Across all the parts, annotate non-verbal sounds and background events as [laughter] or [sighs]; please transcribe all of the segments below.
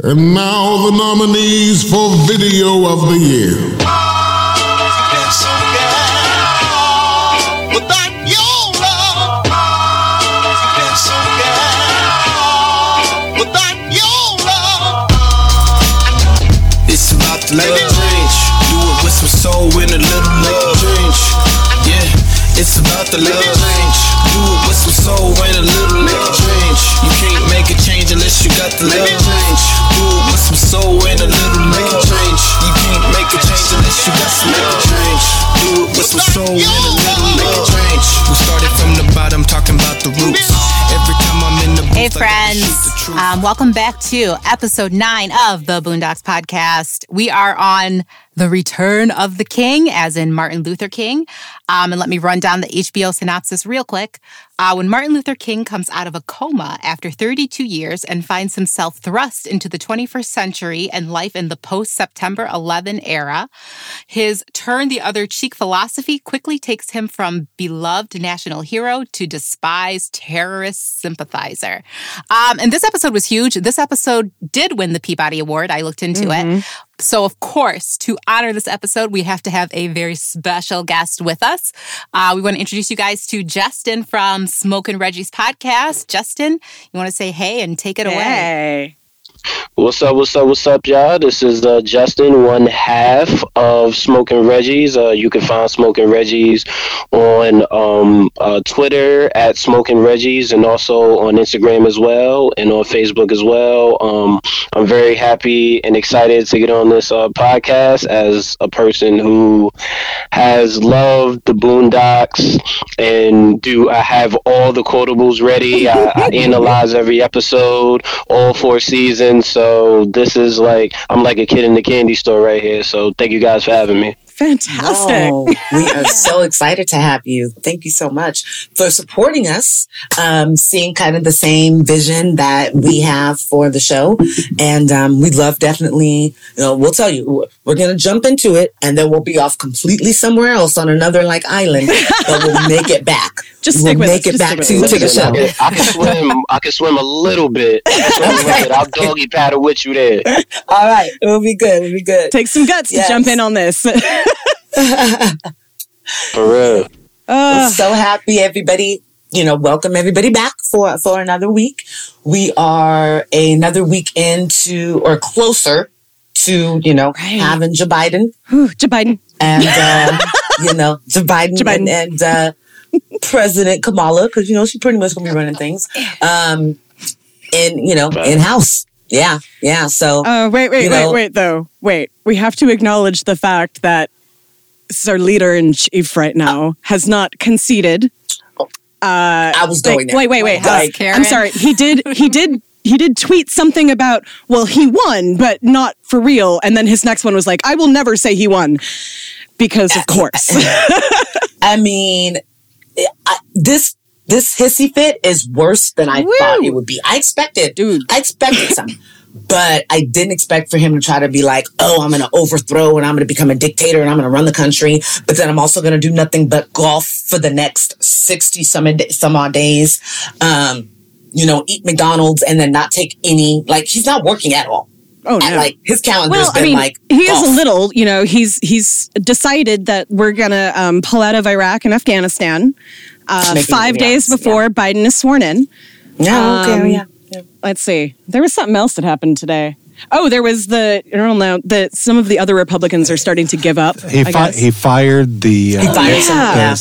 And now the nominees for Video of the Year. It's about the love change. Do it with some soul and a little love change. Yeah, it's about the love change. Do it with some soul and a little love change. You can't make a change unless you got the love soul and a little love change. We started from the bottom, talking about the roots. Every time I'm in the booth, Hey, I gotta shoot friends. Um, welcome back to episode nine of the Boondocks podcast. We are on the return of the king, as in Martin Luther King. Um, and let me run down the HBO synopsis real quick. Uh, when Martin Luther King comes out of a coma after 32 years and finds himself thrust into the 21st century and life in the post September 11 era, his turn the other cheek philosophy quickly takes him from beloved national hero to despised terrorist sympathizer. Um, and this episode was huge. This episode did win the Peabody Award. I looked into it. So, of course, to honor this episode, we have to have a very special guest with us. Uh, we want to introduce you guys to Justin from Smokin' Reggie's podcast. Justin, you want to say hey and take it away? What's up, what's up, what's up, y'all? This is uh, Justin, one half of Smokin' Reggie's. Uh, you can find Smokin' Reggie's on um, uh, Twitter at Smokin' Reggie's and also on Instagram as well and on Facebook as well. Um, I'm very happy and excited to get on this uh, podcast as a person who has loved the Boondocks and do I have all the quotables ready. I, I analyze every episode, all four seasons. So this is like I'm like a kid in the candy store right here. So thank you guys for having me. Fantastic. No, we are [laughs] so excited to have you. Thank you so much for supporting us, um, seeing kind of the same vision that we have for the show. And um, we'd love definitely, you know, we'll tell you, we're going to jump into it and then we'll be off completely somewhere else on another like island, but we'll make it back. [laughs] Just we'll stick make us. it Just back stick to, with to the Listen, I show. can, I can swim. I can swim a little bit. I can swim a little bit. I'll doggy paddle with you there. [laughs] All right. It will be good. It'll be good. Take some guts Yes. to jump in on this. For real. Uh, so happy everybody you know welcome everybody back for for another week we are another week into or closer to you know Right. having Joe Biden whew, Joe Biden. and uh, [laughs] you know Joe Biden, Joe Biden. and, and uh, President Kamala because you know she's pretty much gonna be running things um in you know in house yeah yeah so Uh, wait, wait, wait, know- wait, though. Wait. We have to acknowledge the fact that this is our leader in chief right now has not conceded. Oh. Uh, I was going there wait, wait, wait. Like. I'm sorry. He did, he did, he did tweet something about, well, he won, but not for real. And then his next one was like, I will never say he won because of course. [laughs] I mean, I, this this hissy fit is worse than I Woo. thought it would be. I expected, Dude. I expected some, but I didn't expect for him to try to be like, "Oh, I'm going to overthrow and I'm going to become a dictator and I'm going to run the country." But then I'm also going to do nothing but golf for the next sixty some odd- some odd days. Um, you know, eat McDonald's and then not take any. Like he's not working at all. oh, And, no. like his calendar's well, been I mean, like he is a little, you know, he's he's decided that we're gonna um, pull out of Iraq and Afghanistan uh, five days yes, before Biden is sworn in. No, okay, um, yeah. Let's see. There was something else that happened today. Oh, there was the I don't know that some of the other Republicans are starting to give up. He, fi- he fired the, uh, fired some- the yeah.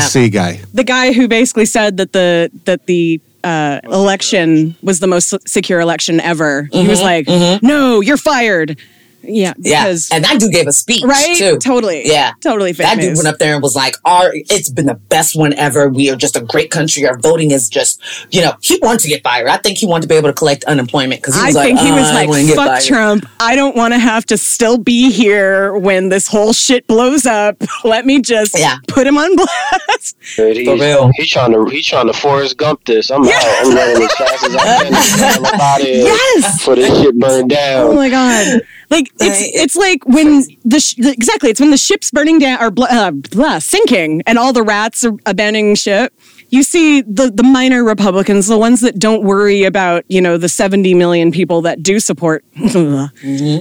CISA guy. the guy who basically said that the that the uh, election was the most secure election ever. He was like, "No, you're fired." Yeah, Mm-hmm, Yeah, and that dude gave a speech right, too. totally, Yeah. totally. Fake That dude went up there and was like, "Our, it's been the best one ever. We are just a great country. Our voting is just, you know." He wanted to get fired. I think he wanted to be able to collect unemployment because he I was like, think he was "Uh, I like, wanna "Fuck fired." Trump! I don't want to have to still be here when this whole shit blows up. [laughs] Let me just Yeah. put him on blast." [laughs] Dude, he's, For real. he's trying to he's trying to Forrest Gump this. I'm out. I'm running as fast as I can. I'm out of [laughs] Yes. for this shit burned down. Oh my god! Like it's it's like when the, sh- exactly it's when the ship's burning down or uh, blah, sinking and all the rats are abandoning ship. you see the the minor Republicans, the ones that don't worry about you know the seventy million people that do support [laughs]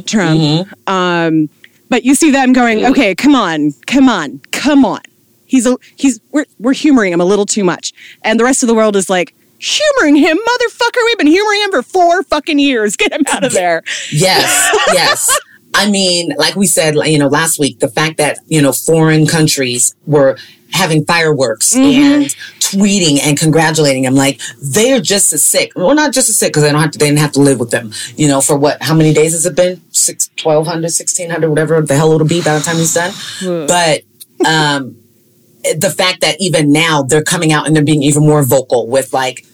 Trump. Um, but you see them going, okay, come on, come on, come on. He's a he's we're we're humoring him a little too much, and the rest of the world is like. Humoring him, motherfucker. We've been humoring him for four fucking years. [laughs] Get him out of there. Yes, yes. I mean, like we said, you know, last week, the fact that, you know, foreign countries were having fireworks and tweeting and congratulating him, like they're just as sick. Well, not just as sick because they don't have to, they didn't have to live with them, you know, for what, how many days has it been? Six, 1200, 1600, whatever the hell it'll be by the time he's done. But, um, the fact that even now they're coming out and they're being even more vocal with like,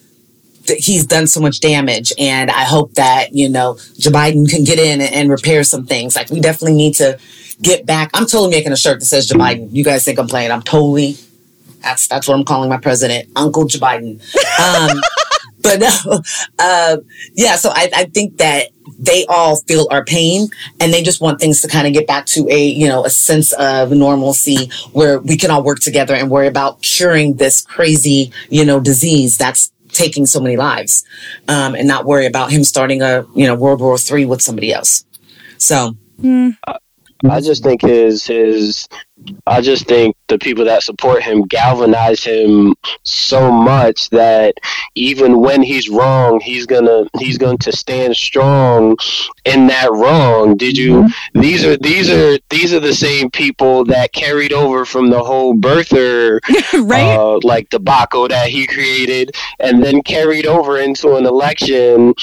he's done so much damage and I hope that, you know, Joe Biden can get in and, repair some things. Like we definitely need to get back. I'm totally making a shirt that says Joe Biden. You guys think I'm playing. I'm totally that's that's what I'm calling my president, Uncle Joe Biden. Um, [laughs] but no, uh, yeah, so I, I think that they all feel our pain and they just want things to kind of get back to a, you know, a sense of normalcy where we can all work together and worry about curing this crazy, you know, disease that's taking so many lives um, and not worry about him starting a you know World War Three with somebody else. So I just think his his I just think the people that support him galvanize him so much that even when he's wrong, he's gonna he's going to stand strong in that wrong. Did you? These are these are these are the same people that carried over from the whole birther [laughs] right? uh, like debacle that he created, and then carried over into an election.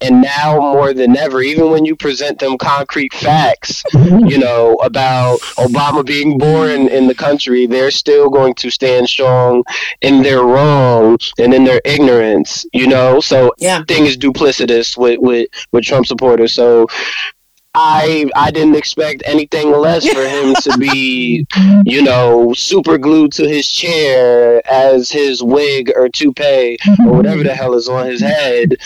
And now more than ever, even when you present them concrete facts, mm-hmm. you know, about Obama being born in the country, they're still going to stand strong in their wrong and in their ignorance, you know? So Yeah. everything is duplicitous with, with, with Trump supporters. So I I didn't expect anything less for him to be, [laughs] you know, super glued to his chair as his wig or toupee or whatever the hell is on his head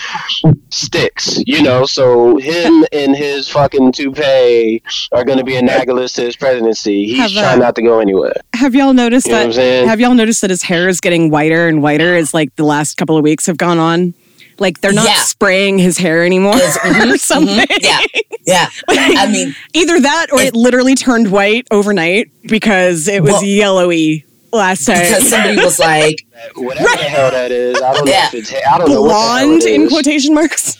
sticks, you know. So him and his fucking toupee are going to be analogous to his presidency. He's Have, uh, trying not to go anywhere. Have y'all noticed You know what I'm that? Have y'all noticed that his hair is getting whiter and whiter as like the last couple of weeks have gone on? Like they're not Yeah. spraying his hair anymore [laughs] or mm-hmm, mm-hmm. something. yeah, yeah. [laughs] I mean, Either that or it literally turned white overnight because it was Well- yellowy last time. because somebody was [laughs] like, Whatever the hell that is, I don't know if it's I don't know what the hell Blonde in quotation marks.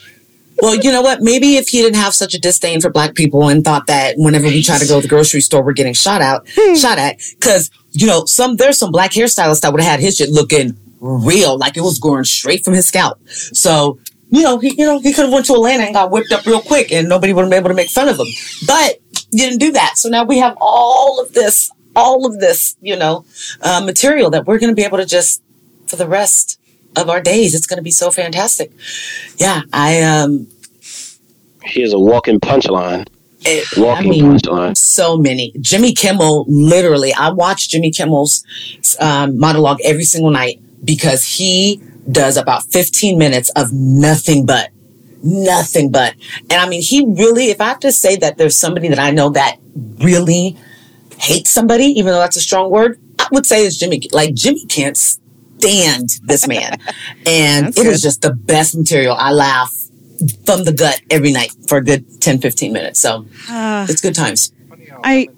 Well, you know what? Maybe if he didn't have such a disdain for black people and thought that whenever we try to go to the grocery store, we're getting shot out, hmm. shot at. Cause, you know, some, there's some black hairstylists that would have had his shit looking real, like it was going straight from his scalp. So, you know, he, you know, he could have went to Atlanta and got whipped up real quick and nobody would have been able to make fun of him. But he didn't do that. So now we have all of this, all of this, you know, uh, material that we're going to be able to just, for the rest of our days, it's going to be so fantastic. Yeah. I, um, He is a walking punchline. it, I Walking mean, punchline. so many. Jimmy Kimmel, literally, I watch Jimmy Kimmel's um, monologue every single night because he does about 15 minutes of nothing but, nothing but. And I mean, he really, if I have to say that there's somebody that I know that really hates somebody, even though that's a strong word, I would say it's Jimmy. Like, Jimmy can't stand this man. [laughs] and That's it is good. just the best material. I laugh from the gut every night for a good 10, 15 minutes. So Uh, it's good times. I.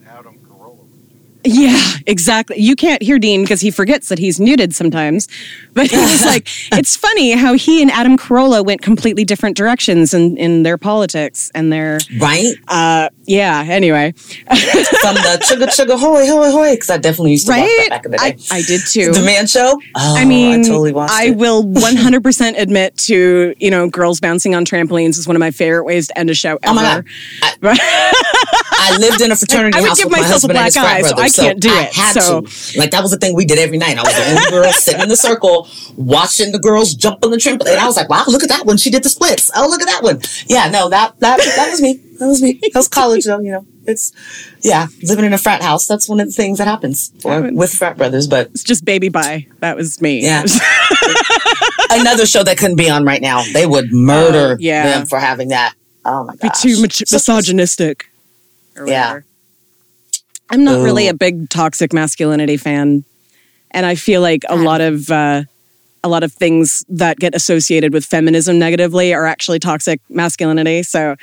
Yeah, exactly. You can't hear Dean because he forgets that he's muted sometimes. But he was like, [laughs] it's funny how he and Adam Carolla went completely different directions in, in their politics and their, Right? uh, yeah, anyway. [laughs] From the chugga chugga hoy hoy hoy, because I definitely used to watch that back in the I, day. I did too. the Man Show. Oh, I mean, I totally watched I it. will [laughs] 100% admit to, you know, girls bouncing on trampolines is one of my favorite ways to end a show ever. Oh my God. I lived in a fraternity I would house give with myself a husband and his black eye, so I can't do I it, had so- to. Like that was the thing we did every night. I was the only girl sitting in the circle watching the girls jump on the trampoline. And I was like, wow, look at that one. She did the splits. Oh, look at that one. Yeah, no, that that that was me. That was me. That was college though, you know. It's yeah, living in a frat house. That's one of the things that happens for, with frat brothers. But It's just baby bye. That was me. Yeah. [laughs] another show that couldn't be on right now. They would murder Oh, yeah. them for having that. Oh my god. Be too much misogynistic. Or Yeah. I'm not really a big toxic masculinity fan. And I feel like a lot of uh, a lot of things that get associated with feminism negatively are actually toxic masculinity. So,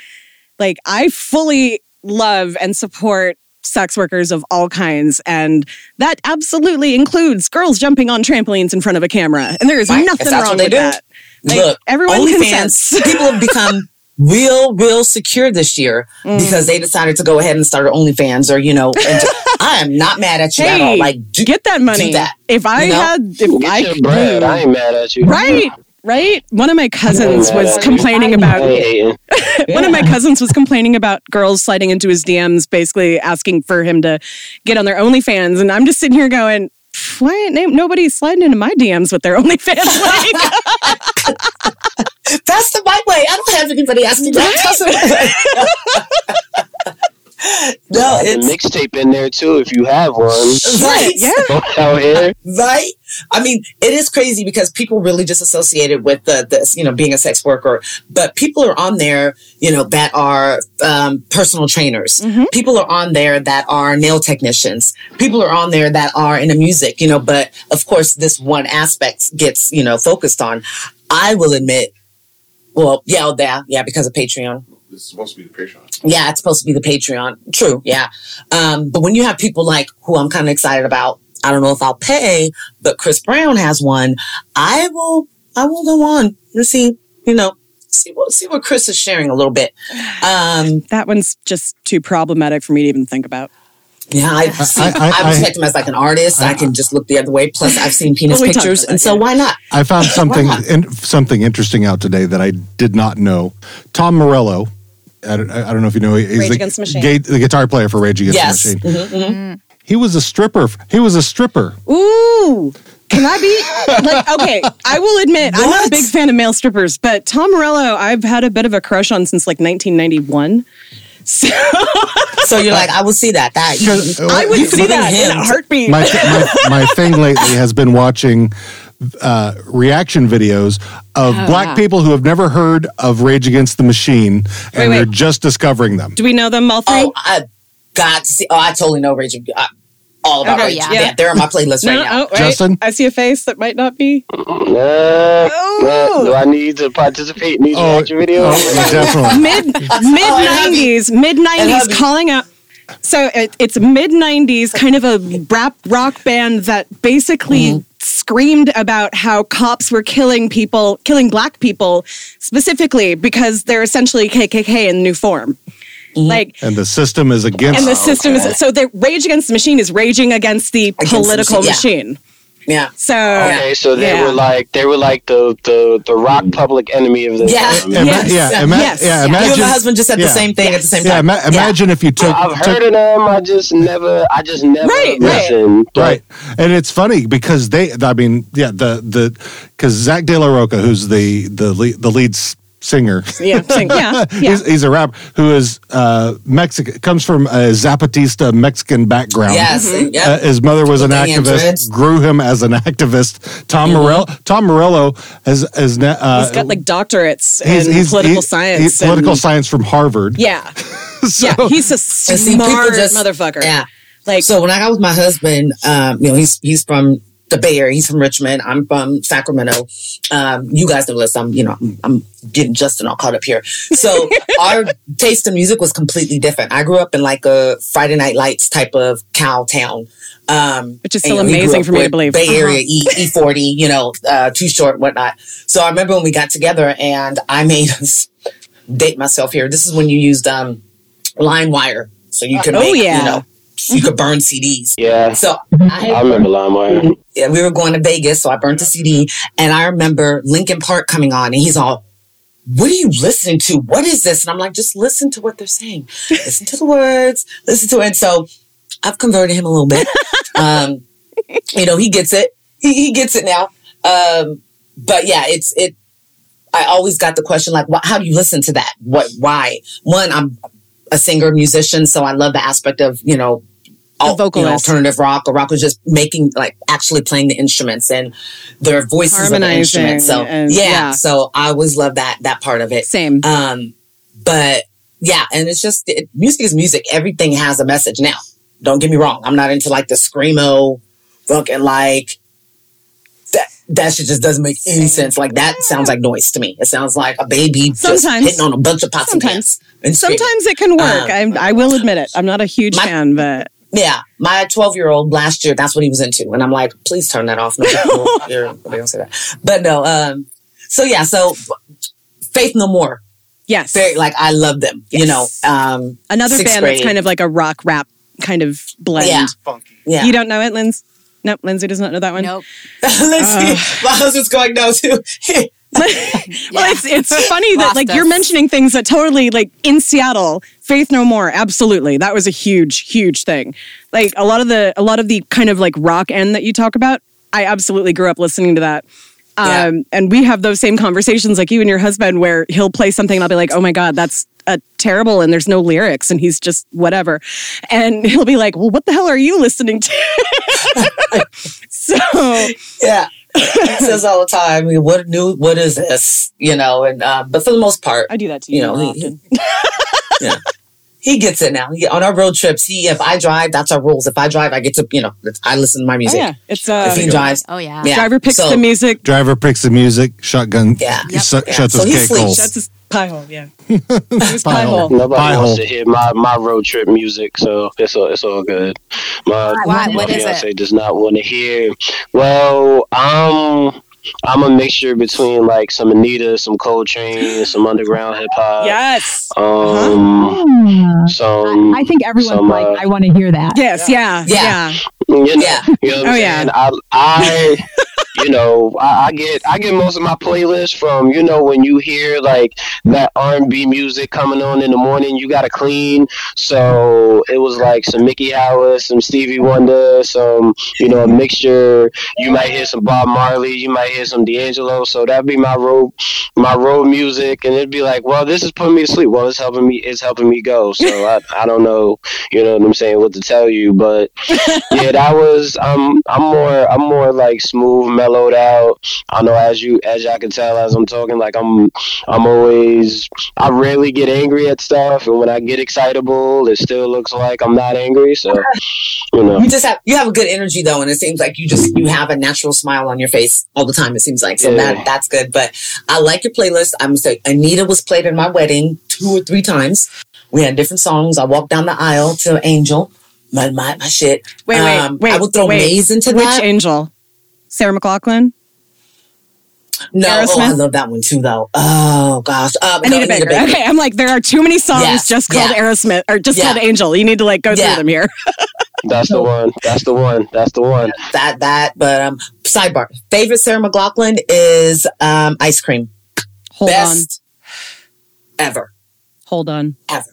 like, I fully love and support sex workers of all kinds. And that absolutely includes girls jumping on trampolines in front of a camera. And there is Right, nothing wrong with do. that. Like, Look, everyone OnlyFans, [laughs] people have become real, real secure this year Mm. because they decided to go ahead and start OnlyFans or, you know, and [laughs] I am not mad at you at all. Like, do, get that money. do that. If I You know? had, if Get I, your bread. I ain't mad at you. right, right. One of my cousins Yeah, was complaining about ain't hating. [laughs] one of my cousins was complaining about girls sliding into his DMs, basically asking for him to get on their OnlyFans, and I'm just sitting here going. Why ain't nobody sliding into my DMs with their [laughs] OnlyFans link? That's the right way. I don't have anybody asking that. Right way. [laughs] no, The it's mixtape in there too, if you have one. right. yeah. Out here. right? I mean, it is crazy because people really just associate it with the, the you know, being a sex worker. But people are on there, you know, that are um, personal trainers. Mm-hmm. People are on there that are nail technicians. People are on there that are in the music, you know. But of course, this one aspect gets you know focused on. I will admit, well, yeah, oh, yeah, yeah, because of Patreon. This is supposed to be the Patreon. Yeah, it's supposed to be the Patreon. True, yeah. Um, but when you have people like who I'm kind of excited about, I don't know if I'll pay, but Chris Brown has one. I will, I will go on and see, you know, see what see what Chris is sharing a little bit. Um, that one's just too problematic for me to even think about. Yeah, [laughs] I, see, I- I, I- respect him as like an artist. I, can just look the other way. Plus, I've seen penis Well, we pictures, and that, so yeah. why not? I found something in, something interesting out today that I did not know. Tom Morello, I don't, I don't know if you know, he's Rage the, Against the Machine. gay- the guitar player for Rage Against Yes. the Machine. Mhm, mhm. He was a stripper. He was a stripper. Ooh. Can I be like [laughs] okay? I will admit I'm not a big fan of male strippers, but Tom Morello I've had a bit of a crush on since like 1991. So So you're like, [laughs] I will see that. That Because, I would see that at in a heartbeat. my, my [laughs] my thing lately has been watching uh, reaction videos of Oh, black people who have never heard of Rage Against the Machine, and Wait, they're just discovering them. Do we know them all three? oh, I got to see. Oh, I totally know Rage. Against uh, all about Okay, Rage. yeah. Yeah. they're on my playlist no, right now. oh, wait. Justin? I see a face that might not be. Uh, uh, do I need to participate in these Oh, reaction videos? Oh, definitely. [laughs] mid mid nineties, [laughs] mid nineties, calling out. So it, it's mid nineties, kind of a rap rock band that basically screamed about how cops were killing people, killing black people specifically because they're essentially KKK in new form. Mm-hmm. Like. And the system is against. And the oh, system is so the rage against the machine is raging against the the political machine, machine. Yeah. So Okay, so they Yeah. were like they were like the the the rock mm. public enemy of the Yeah. time. Ima- Yes. Yeah, ima- Yes. yeah, Yeah. You imagine. and my husband just said yeah. the same thing at the same Yeah, time. ima- imagine if you took. I've took- heard of them. I just never. I just never Right, right. listened. but- Right, and it's funny because they. I mean, yeah, the the because Zack De La Rocha, who's the the lead, the lead s- singer, yeah, sing- [laughs] yeah, yeah. he's, he's a rap who is uh, Mexican, comes from a Zapatista Mexican background. Yes. Mm-hmm. Yep. Uh, his mother was an activist, grew him as an activist. Tom Mm-hmm. Morello, Tom Morello has has na- uh, He's got like doctorates he's- in he's- political he- science. he's political science from Harvard. Yeah, [laughs] So- yeah. He's a And see, smart just- motherfucker. Yeah. Like So when I got with my husband, um, you know, he's he's from the Bay Area. He's from Richmond. I'm from Sacramento. Um, you guys know this. I'm, you know, I'm, I'm getting Justin all caught up here. So [laughs] our taste in music was completely different. I grew up in like a Friday Night Lights type of cow town. Um, Which is and, still you know, amazing for me to believe. Bay Uh-huh. Area E E40, you know, uh, too short, whatnot. So I remember when we got together and I made [laughs] us date myself here. This is when you used um, LimeWire, so you could oh, make, yeah. you know, you could burn CDs. Yeah, So I, I remember LimeWire. yeah, we were going to Vegas, so I burnt a CD, and I remember Linkin Park coming on, and he's all, "What are you listening to? What is this?" And I'm like, "Just listen to what they're saying. listen to the words. Listen to it." And So I've converted him a little bit. um, you know, he gets it. He, he gets it now. Um, but yeah, it's it. I always got the question like, wh- "How do you listen to that? What? Why?" One, I'm a singer, musician, so I love the aspect of you know al- you know, alternative rock or rock was just making like actually playing the instruments and their voices of the instruments. So and- yeah, yeah. so I always love that that part of it. Same. Um, but yeah, and it's just it, music is music. Everything has a message. Now, don't get me wrong. I'm not into like the screamo, fucking like that. that shit just doesn't make any sense. Like that sounds like noise to me. It sounds like a baby just Sometimes. hitting on a bunch of pots Sometimes. and pans. And. Sometimes it can work. Um, I, I will admit it. I'm not a huge My- fan, but Yeah, my 12 year old last year, that's what he was into. And I'm like, please turn that off. No, no, you're, they don't say that. But no, um, so yeah, so Faith No More. yes. Very, like, I love them, you know. Um, Another sixth band that's kind of like a rock rap kind of blend. Yeah. yeah. You don't know it, Linz? Nope, Lindsay does not know that one. Nope. [laughs] Let's see. My husband's going no too. [laughs] [laughs] well, it's it's funny that Lost like you're mentioning things that totally like in Seattle, Faith No More, absolutely. That was a huge, huge thing. Like a lot of the a lot of the kind of like rock end that you talk about, I absolutely grew up listening to that. Yeah. Um, and we have those same conversations like you and your husband where he'll play something and I'll be like, oh my God, that's a terrible and there's no lyrics and he's just whatever. And he'll be like, well, what the hell are you listening to? [laughs] [laughs] so yeah. He says all the time, what new, what is this? You know, and, uh, but for the most part, I do that to you, You know, more he- often. [laughs] yeah. He gets it now. He, on our road trips, he if I drive, that's our rules. If I drive, I get to you know I listen to my Oh, music. yeah. It's uh, If he drives, Oh yeah. yeah. driver picks So- the music, Driver picks the music, shotgun Yeah. he su- Yep. shuts So his cake sleeps. holes. Shuts his pie hole, yeah. [laughs] His Pie pie hole. hole. Nobody Pie wants hole. to hear my, my road trip music, so it's all it's all good. My, Why? my What is fiance it? does not want to hear. Well, um, I'm a mixture between like some Anita, some Cold Coltrane, some underground hip hop. Yes. Um, some I think everyone's some, like, uh, I want to hear that. Yes, yeah. Yeah. Yeah. you know, Yeah. you know what Oh, I'm yeah. saying? I, I, [laughs] you know, I, I get, I get most of my playlists from, you know, when you hear like that R&B music coming on in the morning, you got to clean. So it was like some Miki Howard, some Stevie Wonder, some, you know, a mixture. You might hear some Bob Marley, you might hear some D'Angelo. So that'd be my road, my road music, and it'd be like, well, this is putting me to sleep. Well, it's helping me, it's helping me go. So [laughs] I, I don't know, you know what I'm saying, what to tell you, but [laughs] yeah, that was um I'm more I'm more like smooth, mellowed out. I know as you as y'all can tell as I'm talking, like I'm I'm always I rarely get angry at stuff and when I get excitable it still looks like I'm not angry. So you know. you just have you have a good energy though, and it seems like you just you have a natural smile on your face all the time. It seems like so Yeah. that that's good. But I like your playlist. I'm say Anita was played in my wedding two or three times. We had different songs. I walked down the aisle to Angel. My my, my shit. Wait, wait, Um, wait. I would throw wait. Maze into Which that. angel? Sarah McLachlan? no, oh, I love that one too though. Oh gosh, um, no, Anita Baker. Baker. Okay, I'm like, there are too many songs Yes, just called yeah. Aerosmith or just Yeah. called Angel. You need to like go Yeah. through them here. [laughs] That's the one. That's the one. That's the one. That that. But um, sidebar. Favorite Sarah McLachlan is um, ice cream. Hold Best ever. On. Hold on. Ever.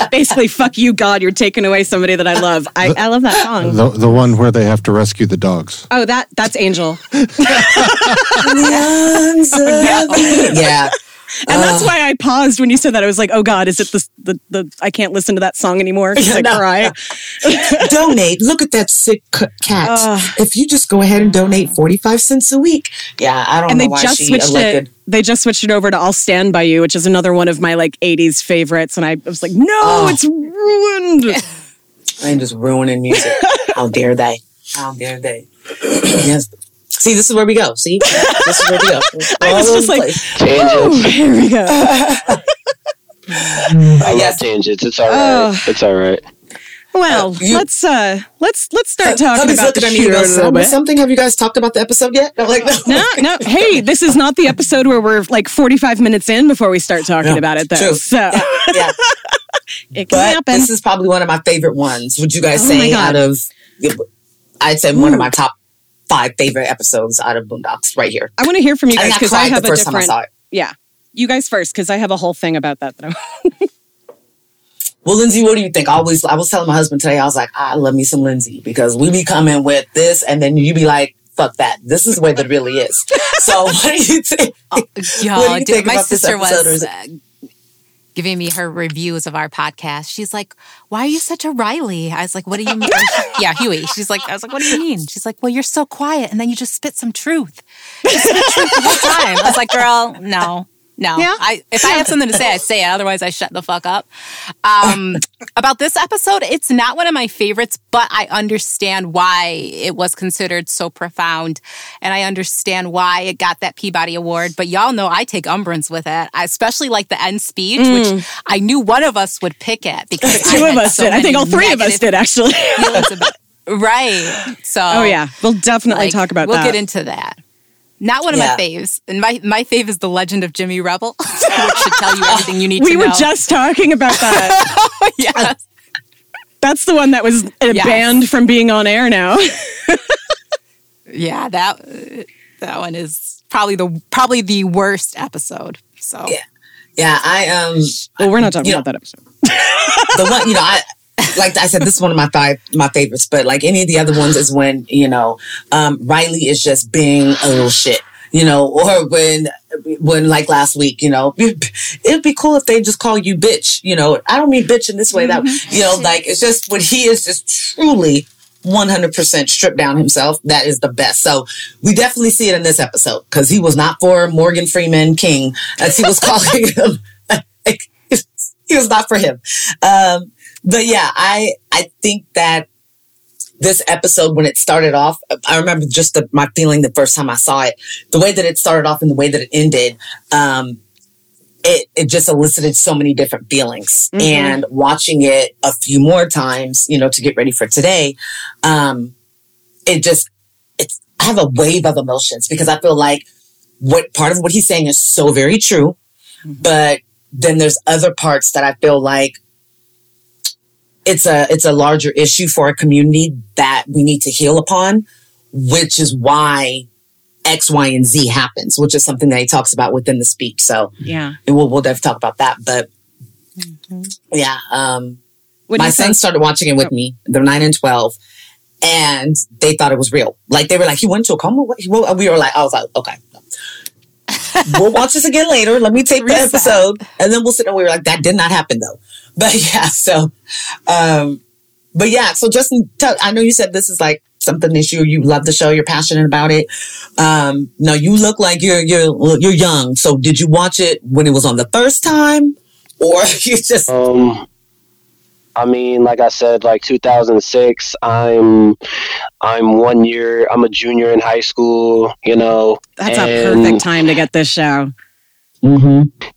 [laughs] Basically, fuck you, God. You're taking away somebody that I love. I, I love that song. The, the one where they have to rescue the dogs. Oh, that that's Angel. [laughs] [laughs] yeah. And that's Uh. why I paused when you said that. I was like, oh God, is it the, the, the I can't listen to that song anymore because I No. cry. [laughs] donate. Look at that sick c- cat. Ugh. if you just go ahead and donate 45 cents a week. Yeah, I don't and know they why just she switched elected. it. They just switched it over to "I'll Stand by You," which is another one of my like '80s favorites. And I was like, "No, Oh. it's ruined." [laughs] I'm just ruining music. [laughs] How dare they? How dare they? yes. See, this is where we go. See, [laughs] this is where we go. [laughs] I was just the like. Tangents. "Oh, [laughs] here we go." I love yes. tangents. It's all right. Oh. It's all right. Well, Uh, you- let's uh let's let's start talking about the looking at me shooter a little bit. something. Have you guys talked about the episode yet? I'm like, no. No, no. Hey, this is not the episode where we're like 45 minutes in before we start talking No, about it, though. true. So Yeah, yeah. it can But happen. this is probably one of my favorite ones. Would you guys Oh say out of? I'd say one of my top five favorite episodes out of Boondocks right here. I want to hear from you guys think I because I, have the a first time I different. saw it. Yeah, you guys first because I have a whole thing about that. that [laughs] Well, Lindsay, what do you think? I always, I was telling my husband today, I was like, I love me some Lindsay because we be coming with this, and then you be like, fuck that. This is the way that really is. [laughs] So, what do you think? What do you dude, think my about this sister episode, was uh, giving me her reviews of our podcast. She's like, "Why are you such a Riley?" I was like, "What do you mean?" [laughs] yeah, Huey. She's like, "I was like, what do you mean?" She's like, "Well, you're so quiet, and then you just spit some truth. Just spit truth the whole time." I was like, "Girl, no, No, Yeah? I if I have something to say, I say it. Otherwise, I shut the fuck up. Um, [laughs] about this episode, it's not one of my favorites, but I understand why it was considered so profound, and I understand why it got that Peabody Award. But y'all know I take umbrance with it, I especially like the end speech, which I knew one of us would pick it because Mm. [laughs] Two of us so did. I think all three of us did actually. [laughs] Right. So. oh yeah, we'll definitely like, talk about that. we'll that. get into that. Not one of Yeah. my faves. And my, my fave is The Legend of Jimmy Rebel, [laughs] which should tell you [laughs] everything you need we to were just talking about that. [laughs] yes. That's the one that was uh, Yes. banned from being on air now. Yeah, that that one is probably the probably the worst episode. So Yeah. Yeah, I um well, we're not talking Yeah. about that episode. the one you know I like I said this is one of my five my favorites, but like any of the other ones is when you know um Riley is just being a little shit. You know, or when, when like last week, you know, [laughs] it'd be cool if they just call you bitch. You know, I don't mean bitch in this way. That you know, like it's just when he is just truly 100% stripped down himself. That is the best. So we definitely see it in this episode because he was not for Morgan Freeman King, as he was calling [laughs] him. Like, [laughs] he was not for him. Um, but yeah, I, I think that this episode, when it started off, I remember just the, my feeling the first time I saw it, the way that it started off and the way that it ended. Um, it, it just elicited so many different feelings Mhm. and watching it a few more times, you know, to get ready for today. Um, it just, it's, I have a wave of emotions because I feel like what part of what he's saying is so very true, but then there's other parts that I feel like it's a it's a larger issue for a community that we need to heal upon, which is why X, Y, and Z happens, which is something that he talks about within the speech. So Yeah. and we'll we'll definitely talk about that. But yeah, um, What my you sons think? started watching it with me. They're nine and twelve, and they thought it was real. Like they were like, "He went to a coma." What? He- well, We were like, "I was like, okay." we'll watch this again later. Let me take the episode, and then we'll sit. And we were like, "That did not happen, though." [laughs] But yeah, so, um, but yeah, so Justin, tell, I know you said this is like something that you you love the show. You're passionate about it. Um, no, you look like you're you're you're young. So did you watch it when it was on the first time, or [laughs] you just Um, I mean, like I said, like 2006. I'm, I'm one year. I'm a junior in high school. You know, That's and- a perfect time to get this show.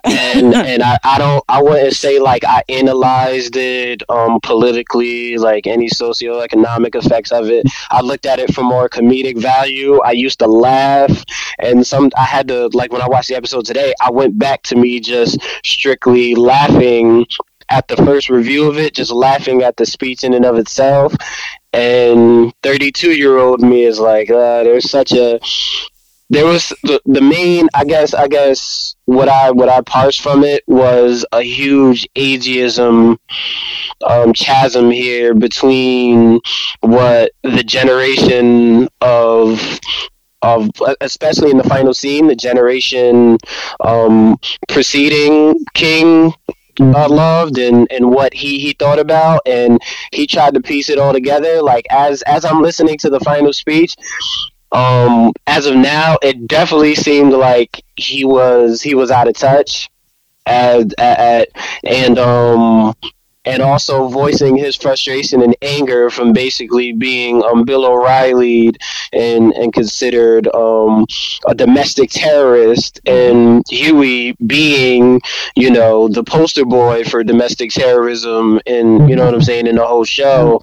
And [laughs] and I, I don't I wouldn't say like I analyzed it um politically like any socioeconomic effects of it. I looked at it for more comedic value. I used to laugh and some I had to like when I watched the episode today, I went back to me just strictly laughing at the first review of it, just laughing at the speech in and of itself. And 32 year old me is like, uh, there's such a there was the, the main i guess i guess what i what i parsed from it was a huge ageism um, chasm here between what the generation of of especially in the final scene the generation um, preceding king uh, loved and and what he he thought about and he tried to piece it all together. Like as as i'm listening to the final speech um as of now it definitely seemed like he was he was out of touch. At, at, and um and also voicing his frustration and anger from basically being um, Bill O'Reilly and and considered um, a domestic terrorist, and Huey being you know the poster boy for domestic terrorism, and you know what I'm saying in the whole show.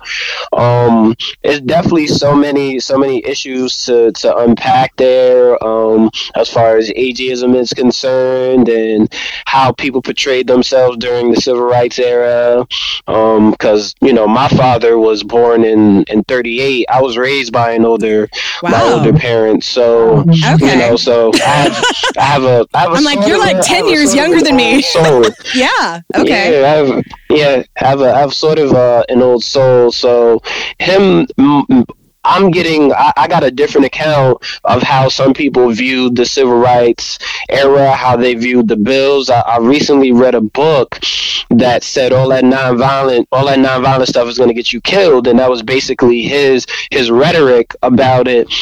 Um, it's definitely so many so many issues to to unpack there um, as far as ageism is concerned, and how people portrayed themselves during the civil rights era because you know my father was born in in 38 i was raised by an older my older parents so Okay. you know so i have, I have a I have a I'm like, you're like 10 years younger than me. soul. [laughs] Yeah. Okay. Yeah, I have, yeah, I have a, I have sort of uh, an old soul. So him, mm, I'm getting, I, I got a different account of how some people viewed the civil rights era, how they viewed the bills. I, I recently read a book that said all that nonviolent, all that nonviolent stuff is going to get you killed, and that was basically his his rhetoric about it.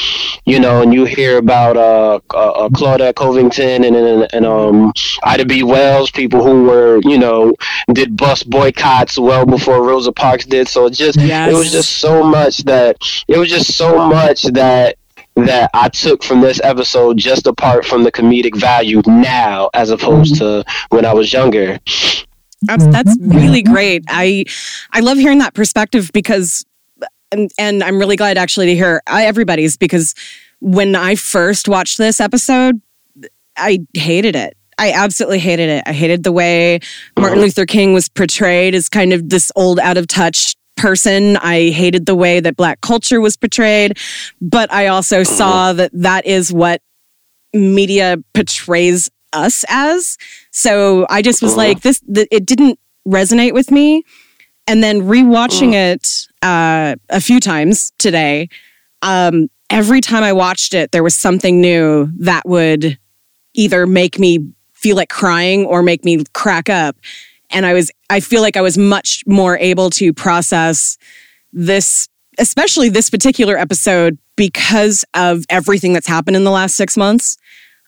You know, and you hear about uh, uh, uh Claudette Covington and and, and um, Ida B. Wells, people who were you know did bus boycotts well before Rosa Parks did. So it just Yes. it was just so much that it was just so much that that I took from this episode just apart from the comedic value now as opposed mm-hmm. to when I was younger. That's that's mm-hmm. really great. I I love hearing that perspective because and and I'm really glad actually to hear uh, everybody's because when I first watched this episode, I hated it. I absolutely hated it. I hated the way Martin uh-huh. Luther King was portrayed as kind of this old out of touch person. I hated the way that black culture was portrayed, but I also saw that that is what media portrays us as. So I just was like, this, th- it didn't resonate with me. And then rewatching it uh, a few times today, um, every time I watched it, there was something new that would either make me feel like crying or make me crack up. And I was, I feel like I was much more able to process this, especially this particular episode, because of everything that's happened in the last six months.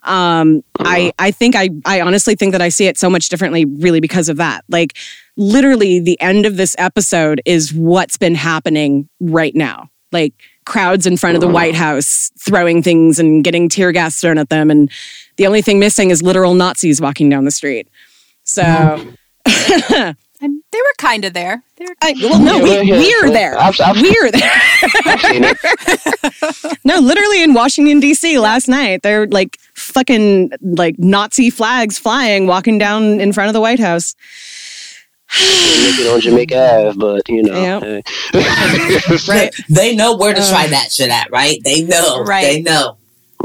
Um, uh-huh. I, I think I, I honestly think that I see it so much differently, really, because of that. Like, literally, the end of this episode is what's been happening right now. Like, crowds in front of the uh-huh. White House throwing things and getting tear gas thrown at them. And the only thing missing is literal Nazis walking down the street. So, mm-hmm. And they were kind of there. They were I, well, no, we, Yeah, yeah, we're yeah. there. I've- I've- We're there. I've seen it. [laughs] No, literally in Washington D.C. last night, they're like fucking like Nazi flags flying, walking down in front of the White House. Make on Jamaica Ave, but you know. Yeah. [laughs] hey. Right. They know where to Uh. try that shit at, right? They know. Right. They know.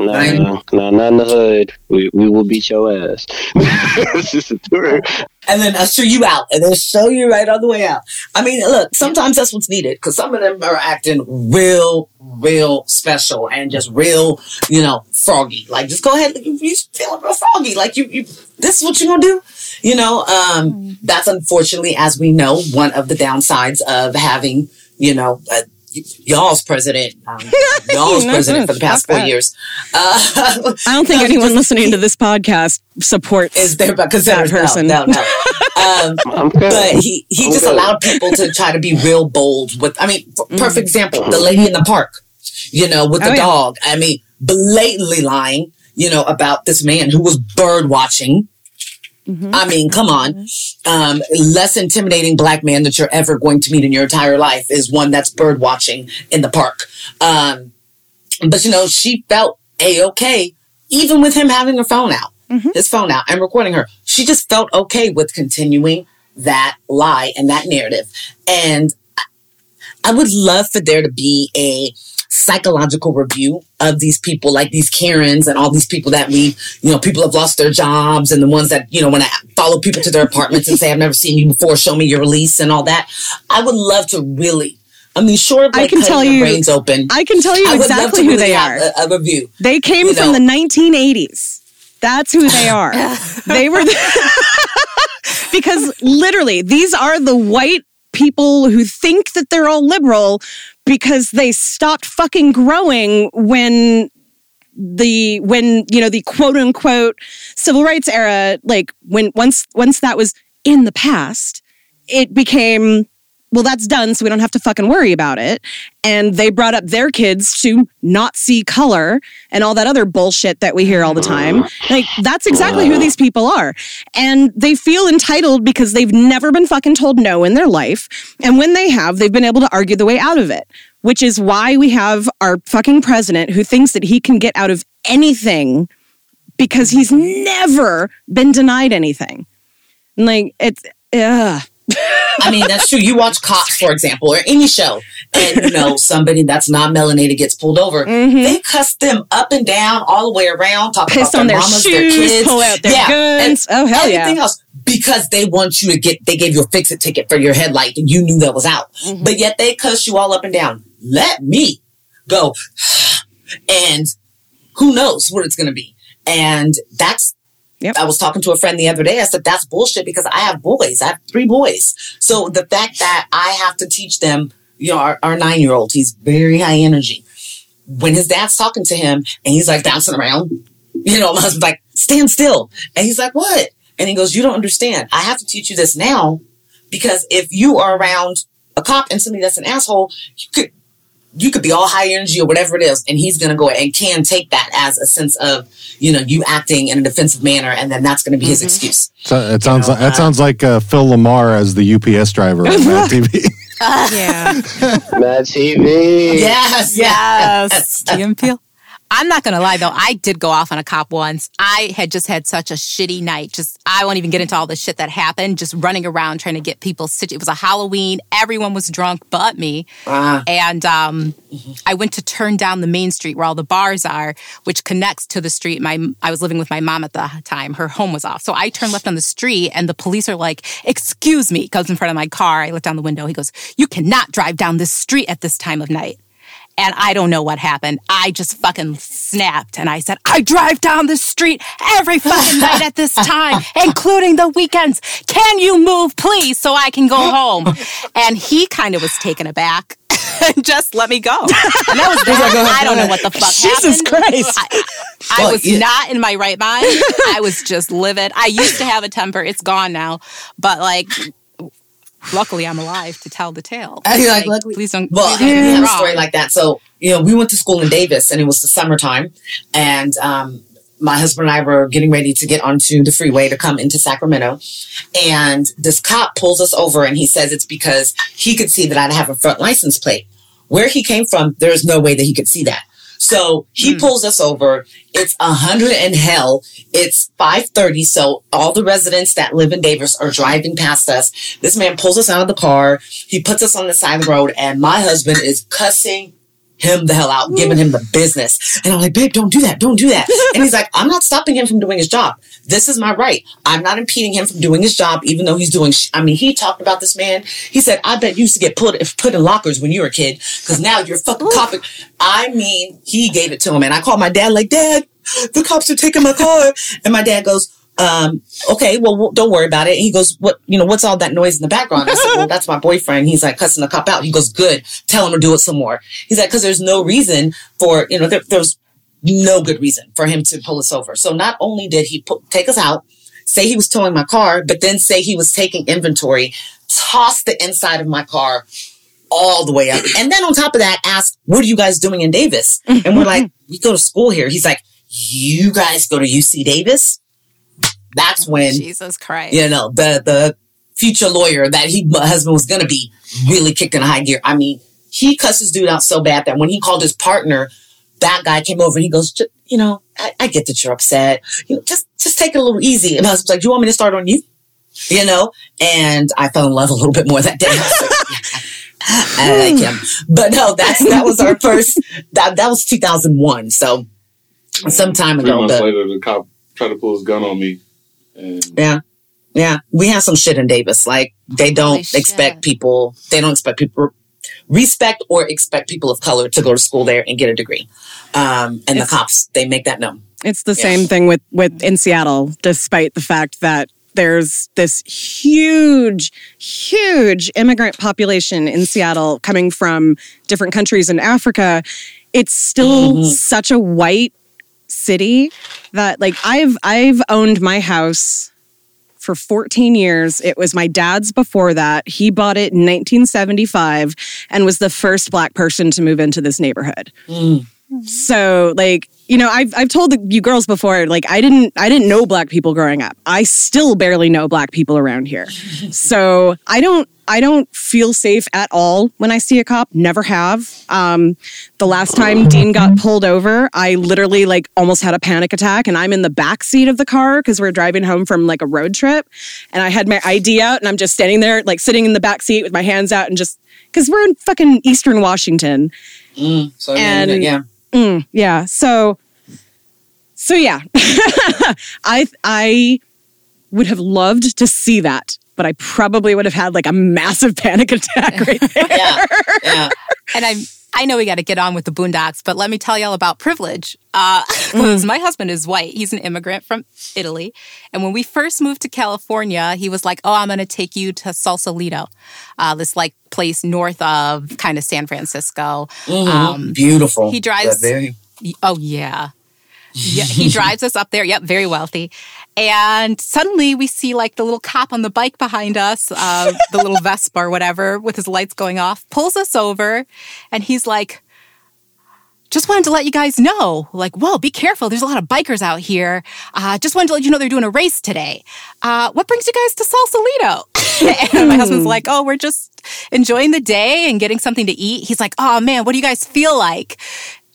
No, Right. no, no, not in the hood. We we will beat your ass. It's just a- tour. and then usher you out and then show you right on the way out. I mean, look, sometimes that's what's needed because some of them are acting real, real special and just real, you know, froggy. Like, just go ahead, you, you feeling real froggy. Like, you, you, this is what you gonna do? You know, um, that's unfortunately, as we know, one of the downsides of having, you know, uh, y- y'all's president, um, [laughs] y'all's president for the past four that. years. Uh, I don't think [laughs] anyone just- listening to this podcast supports is there because that person. No, no, no. [laughs] Um, I'm but he he I'm just good. allowed people to try to be real bold with. I mean, f- Mm-hmm. perfect example: the lady in the park, you know, with the Oh, yeah. dog. I mean, blatantly lying, you know, about this man who was bird watching. Mm-hmm. I mean, come on. Um, less intimidating black man that you're ever going to meet in your entire life is one that's bird watching in the park. Um, but you know, she felt a okay, even with him having her phone out, his phone out and recording her. She just felt okay with continuing that lie and that narrative. And I would love for there to be a psychological review of these people, like these Karens and all these people that we, you know, people have lost their jobs and the ones that, you know, when I follow people to their apartments and say, I've never seen you before, show me your release and all that. I would love to really, I mean, sure, I can cutting tell your you- brains open. I can tell you I would love exactly to who really they have are. A, a review. They came you from know. the 1980s. That's who they are. [laughs] they were [laughs] because literally these are the white people who think that they're all liberal because they stopped fucking growing when the when you know the quote unquote civil rights era like when once once that was in the past it became well that's done so we don't have to fucking worry about it. And they brought up their kids to not see color and all that other bullshit that we hear all the time. Like that's exactly who these people are. And they feel entitled because they've never been fucking told no in their life. And when they have they've been able to argue the way out of it which is why we have our fucking president who thinks that he can get out of anything because he's never been denied anything. And, like it's ugh. I mean, that's true. You watch Cops, for example, or any show, and you know somebody that's not melanated gets pulled over. They cuss them up and down, all the way around, talk Mm-hmm. Piss about their their mamas, shoes, their kids, pull out their yeah, guns. and Oh, hell yeah. everything else because they want you to get. They gave you a fix-it ticket for your headlight, and you knew that was out, Mm-hmm. but yet they cuss you all up and down. Let me go, [sighs] and who knows what it's going to be. And that's, Yep. I was talking to a friend the other day. I said, that's bullshit because I have boys. I have three boys. So the fact that I have to teach them, you know, our, our nine year old, he's very high energy. When his dad's talking to him and he's like bouncing around, you know, [laughs] my husband's like, stand still. And he's like, what? And he goes, you don't understand. I have to teach you this now because if you are around a cop and somebody that's an asshole, you could you could be all high energy or whatever it is, and he's gonna go and can take that as a sense of, you know, you acting in a defensive manner, and then that's gonna be his excuse. So it sounds know, like that uh, sounds like uh, Phil LaMarr as the UPS driver on Mad [laughs] TV. Yeah. Mad TV. [laughs] Yes, Yes. Key and Peele. I'm not gonna lie though, I did go off on a cop once. I had just had such a shitty night. Just I won't even get into all the shit that happened. Just running around trying to get people. situ- It was a Halloween. Everyone was drunk but me. Ah. And um, I went to turn down the main street where all the bars are, which connects to the street. My I was living with my mom at the time. Her home was off, so I turned left on the street, and the police are like, "Excuse me," comes in front of my car. I look down the window. He goes, "You cannot drive down this street at this time of night." And I don't know what happened. I just fucking snapped and I said, I drive down the street every fucking [laughs] night at this time, including the weekends. Can you move, please, so I can go home? And he kind of was taken aback. and [laughs] just let me go. And that was that. Uh-huh. I don't know what the fuck happened. Jesus happened. Christ. I, I Well, was yeah. not in my right mind. I was just livid. I used to have a temper. It's gone now. But like, luckily I'm alive to tell the tale. I feel like, luckily- please don't. Well, please don't get we have a story like that. So, you know, we went to school in Davis and it was the summertime and, um, my husband and I were getting ready to get onto the freeway to come into Sacramento. And this cop pulls us over and he says it's because he could see that I have a front license plate. Where he came from, there's no way that he could see that. So he hmm. pulls us over. It's a hundred and hell. It's five thirty. So all the residents that live in Davis are driving past us. This man pulls us out of the car. He puts us on the side of the road, and my husband is cussing him the hell out, giving him the business. And I'm like, babe, don't do that. Don't do that. [laughs] and he's like, I'm not stopping him from doing his job. This is my right. I'm not impeding him from doing his job, even though he's doing, sh- I mean, he talked about this man. He said, I bet you used to get put, put in lockers when you were a kid because now you're fucking copping. I mean, he gave it to him. And I called my dad like, dad, the cops are taking my car. And my dad goes, um, okay, well, don't worry about it. And he goes, what, you know, what's all that noise in the background? I said, well, that's my boyfriend. He's like cussing the cop out. He goes, good. Tell him to do it some more. He's like, cause there's no reason for, you know, there, there's no good reason for him to pull us over. So not only did he pu- take us out, say he was towing my car, but then say he was taking inventory, toss the inside of my car all the way up. And then on top of that, ask, what are you guys doing in Davis? And we're like, [laughs] we go to school here. He's like, you guys go to UC Davis? That's oh, when Jesus Christ. you know, the the future lawyer that he my husband was gonna be really kicked in high gear. I mean, he cussed his dude out so bad that when he called his partner, that guy came over and he goes, "Ju- you know, I, I get that you're upset. You know, just just take it a little easy. And I was like, do you want me to start on you? You know? And I fell in love a little bit more that day. [laughs] I like, him. But no, that's that was our first that that was 2001. So some time Three ago. months but- later, the cop tried to pull his gun on me, and Yeah. Yeah. We have some shit in Davis. Like they don't Holy shit. expect people, they don't expect people, respect or expect people of color to go to school there and get a degree. Um, and It's- the cops, they make that known. It's the same thing with with in Seattle, despite the fact that there's this huge, huge immigrant population in Seattle coming from different countries in Africa. It's still such a white city that like I've I've owned my house for 14 years. It was my dad's before that. He bought it in 1975 and was the first black person to move into this neighborhood. Mm. So like, you know, I've I've told you girls before, like I didn't I didn't know black people growing up. I still barely know black people around here. [laughs] so I don't I don't feel safe at all when I see a cop. Never have. Um, the last time Dean got pulled over, I literally like almost had a panic attack, and I'm in the back seat of the car because we're driving home from like a road trip, and I had my ID out, and I'm just standing there like sitting in the back seat with my hands out, and just because we're in fucking Eastern Washington. So, And- yeah. Mm, yeah. So, so yeah, [laughs] I I would have loved to see that but I probably would have had like a massive panic [laughs] attack right [laughs] there. Yeah, yeah. and I'm I know we got to get on with the boondocks, but let me tell y'all about privilege. Uh, 'cause [laughs] my husband is white. He's an immigrant from Italy. And when we first moved to California, he was like, Oh, I'm going to take you to Sausalito, uh, this like place north of kind of San Francisco. Um, Beautiful. he drives- Oh yeah. Yeah, he drives us up there. Yep, very wealthy. And suddenly we see like the little cop on the bike behind us, uh, [laughs] the little Vespa or whatever, with his lights going off, pulls us over, and he's like, just wanted to let you guys know, like, whoa, be careful. There's a lot of bikers out here. Uh, just wanted to let you know they're doing a race today. Uh, what brings you guys to Sausalito? [laughs] and my husband's like, oh, we're just enjoying the day and getting something to eat. He's like, oh man, what do you guys feel like?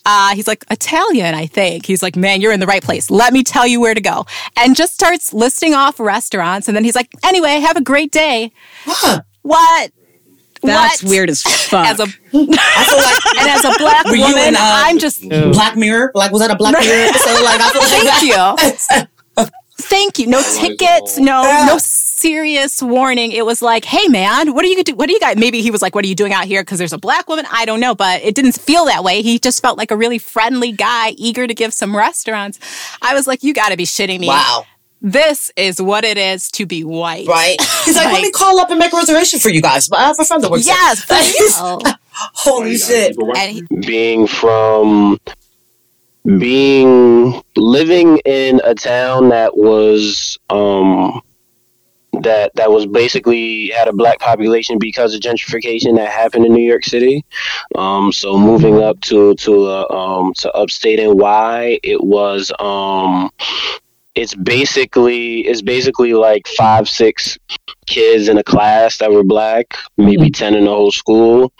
Uh, he's like, Italian, I think. He's like, man, you're in the right place. Let me tell you where to go. And just starts listing off restaurants. And then he's like, anyway, have a great day. What? That's What? weird as fuck. As a, [laughs] like and as a black Were you woman, in, uh, I'm just Black Mirror. Like was that a Black [laughs] Mirror episode? Like I feel like Thank you. [laughs] Thank you. No tickets. No, no serious warning. It was like, hey man, what are you do? What do you guys? Maybe he was like, what are you doing out here? Because there's a black woman. I don't know, but it didn't feel that way. He just felt like a really friendly guy, eager to give some restaurants. I was like, you got to be shitting me. Wow. This is what it is to be white. Right? [laughs] He's like, let me call up and make a reservation for you guys. Uh, for friend that works there." Yes. for real. [laughs] Holy shit. and he, being from being living in a town that was um that that was basically had a black population because of gentrification that happened in New York City. Um, so moving up to to uh, um, to upstate NY, it was um, it's basically it's basically like five six kids in a class that were black, maybe ten in the whole school.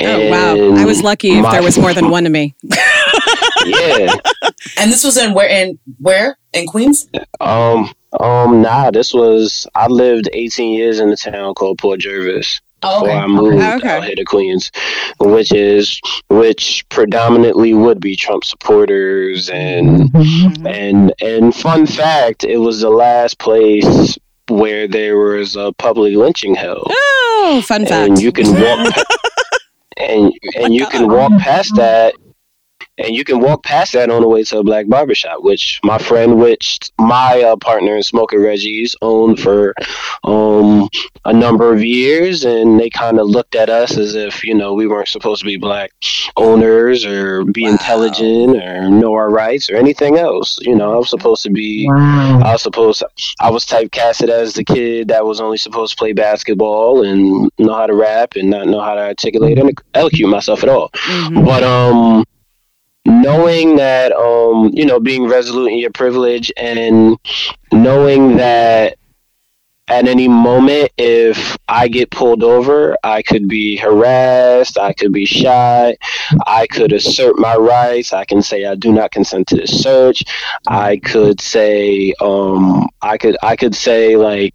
oh wow, I was lucky if my- there was more than one of me. [laughs] yeah. And this was in where in where? In Queens? Um, um, nah, this was I lived 18 years in a town called Port Jervis Oh, before okay. I moved Okay. out here to Queens, which is which predominantly would be Trump supporters and and and fun fact, it was the last place where there was a public lynching held Oh, fun fact. and you can walk [laughs] and and you can walk past that and you can walk past that on the way to a black barbershop which my friend which my uh, partner in Smokin' Reggie's owned for um a number of years. And they kind of looked at us as if you know we weren't supposed to be black owners or be intelligent or know our rights or anything else. You know i was supposed to be I was supposed I was typecasted as the kid that was only supposed to play basketball and know how to rap and not know how to articulate and elocute myself at all. But um knowing that um you know being resolute in your privilege and knowing that at any moment if I get pulled over, I could be harassed, I could be shot, I could assert my rights, I can say I do not consent to this search. I could say um I could I could say like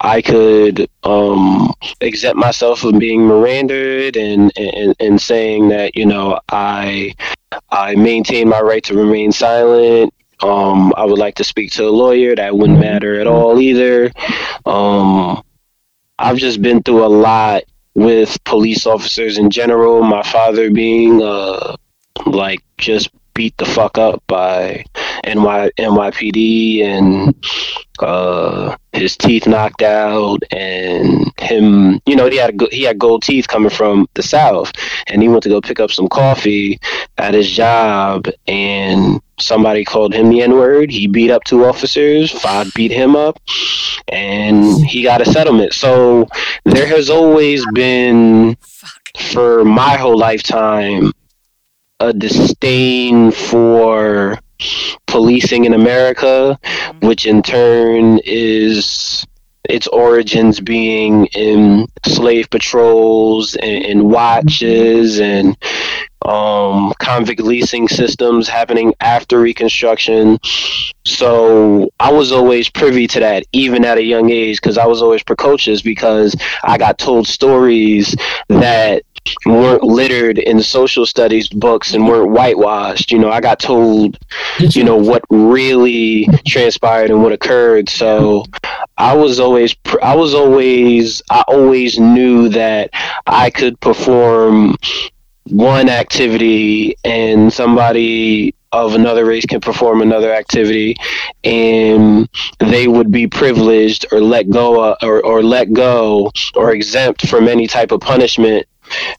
I could um exempt myself from being Mirandaed and, and and saying that you know I I maintain my right to remain silent. Um, I would like to speak to a lawyer. That wouldn't matter at all either. Um, I've just been through a lot with police officers in general. My father being uh, like just beat the fuck up by NY NYPD and uh, his teeth knocked out and him you know he had a, he had gold teeth coming from the south and he went to go pick up some coffee at his job and somebody called him the n-word he beat up two officers five beat him up and he got a settlement. So there has always been for my whole lifetime a disdain for policing in America, mm-hmm. which in turn is its origins being in slave patrols and, and mm-hmm. watches and um, convict leasing systems happening after Reconstruction. So I was always privy to that, even at a young age, because I was always precocious because I got told stories that weren't littered in social studies books and weren't whitewashed. You know, I got told, you know, what really transpired and what occurred. So I was always, I was always, I always knew that I could perform one activity and somebody of another race can perform another activity and they would be privileged or let go or, or let go or exempt from any type of punishment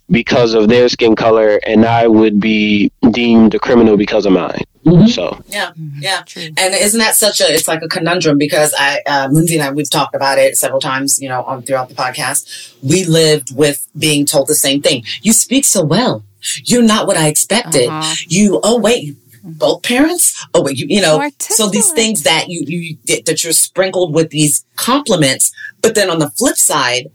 because of their skin color and I would be deemed a criminal because of mine. Mm-hmm. So yeah, yeah, and isn't that such a? It's like a conundrum because I, uh, Lindsay and I, we've talked about it several times. You know, on throughout the podcast, we lived with being told the same thing. You speak so well. You're not what I expected. Uh-huh. You. Oh wait, both parents. Oh wait, you, you know. So these things that you you that you're sprinkled with these compliments, but then on the flip side,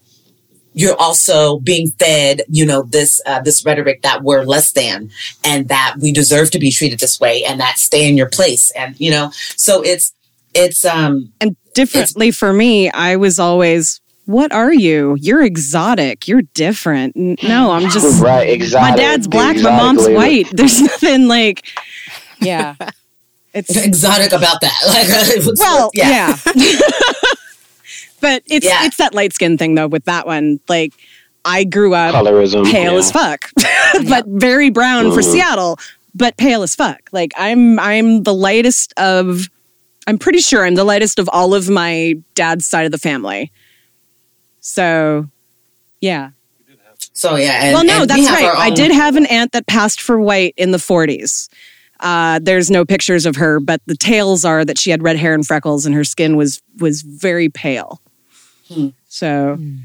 you're also being fed, you know, this uh, this rhetoric that we're less than and that we deserve to be treated this way and that stay in your place and you know, so it's it's um and differently for me, I was always what are you? You're exotic. You're different. No, I'm just [laughs] right. Exactly. My dad's black. My mom's white. [laughs] There's nothing like, yeah. [laughs] It's exotic about that. Like, well, yeah. yeah. But it's yeah. it's that light skin thing though with that one. Like I grew up Colorism, pale yeah. as fuck, [laughs] but very brown mm. for mm-hmm. Seattle, but pale as fuck. Like I'm I'm the lightest of I'm pretty sure I'm the lightest of all of my dad's side of the family. So, yeah. So yeah. And, well, no, that's right. I did have an aunt that passed for white in the 40s. Uh, there's no pictures of her, but the tales are that she had red hair and freckles, and her skin was was very pale. Hmm. So, hmm.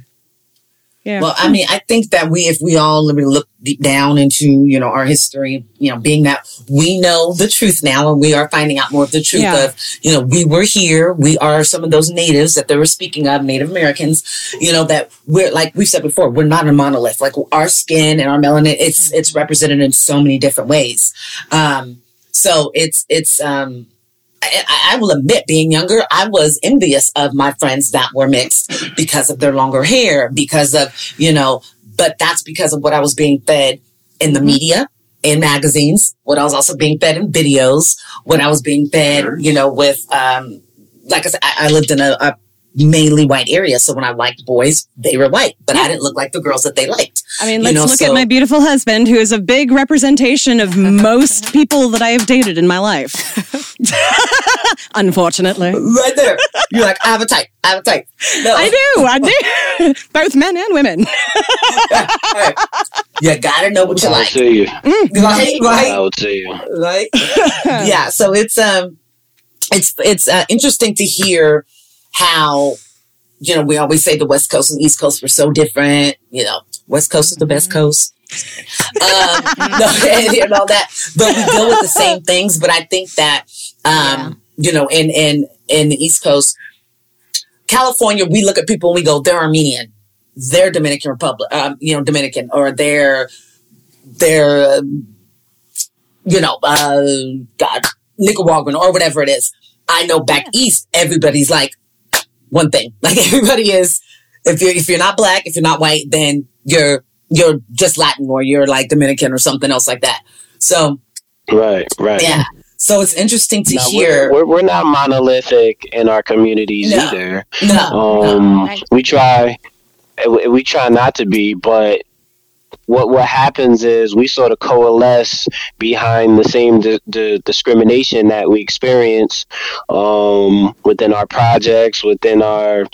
yeah. Well, I mean, I think that we, if we all look deep down into, you know, our history, you know, being that we know the truth now and we are finding out more of the truth yeah. of, you know, we were here. We are some of those natives that they were speaking of, Native Americans, you know, that we're, like we've said before, we're not a monolith. Like our skin and our melanin, it's, it's represented in so many different ways. Um, so it's, it's, um, I, I, will admit, being younger, I was envious of my friends that were mixed because of their longer hair, because of, you know, but that's because of what I was being fed in the mm-hmm. media, in magazines, what I was also being fed in videos, what I was being fed, you know, with, um, like I said, I, I lived in a, a mainly white area. So when I liked boys, they were white, but yeah. I didn't look like the girls that they liked. I mean, let's know, look so, at my beautiful husband, who is a big representation of [laughs] most people that I have dated in my life. [laughs] Unfortunately. Right there. You're like, I have a type. I have a type. No. I do. I do. [laughs] Both men and women. right. You gotta know what you I'll like. See you. Mm. Right, right. I will see you. Right. yeah. So it's um it's it's uh, interesting to hear how, you know, we always say the West Coast and East Coast were so different. You know, West Coast is the best mm-hmm. coast. um, [laughs] no, [laughs] and, and, all that, but we deal with the same things. But I think that, um, yeah. you know, in, in, in the East Coast, California, we look at people and we go, they're Armenian, they're Dominican Republic, um, you know, Dominican, or they're, they're, you know, uh, God, Nicaraguan or whatever it is. I know back east, everybody's like, one thing. [laughs] Like everybody is, if you're, if you're not black, if you're not white, then you're, you're just Latin or you're like Dominican or something else like that. So. Right, right. Yeah. So it's interesting to no, hear. We're, we're, we're, not monolithic in our communities no, either. No, um, no. We try, we try not to be, but what what happens is we sort of coalesce behind the same di- di- discrimination that we experience um, within our projects, within our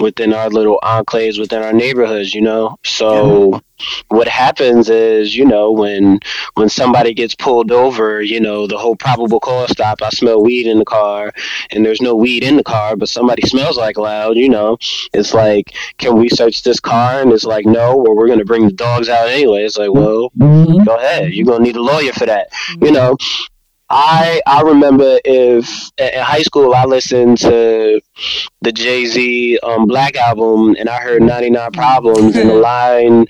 within our little enclaves, within our neighborhoods. You know, so. Yeah what happens is, you know, when when somebody gets pulled over, you know, the whole probable cause stop, I smell weed in the car and there's no weed in the car, but somebody smells like loud, you know, it's like, can we search this car? And it's like, no, Well, we're gonna bring the dogs out anyway. It's like, well, mm-hmm. go ahead. You're gonna need a lawyer for that. You know, I I remember if in high school I listened to the Jay Z um, Black album and I heard 99 Problems and the [laughs] line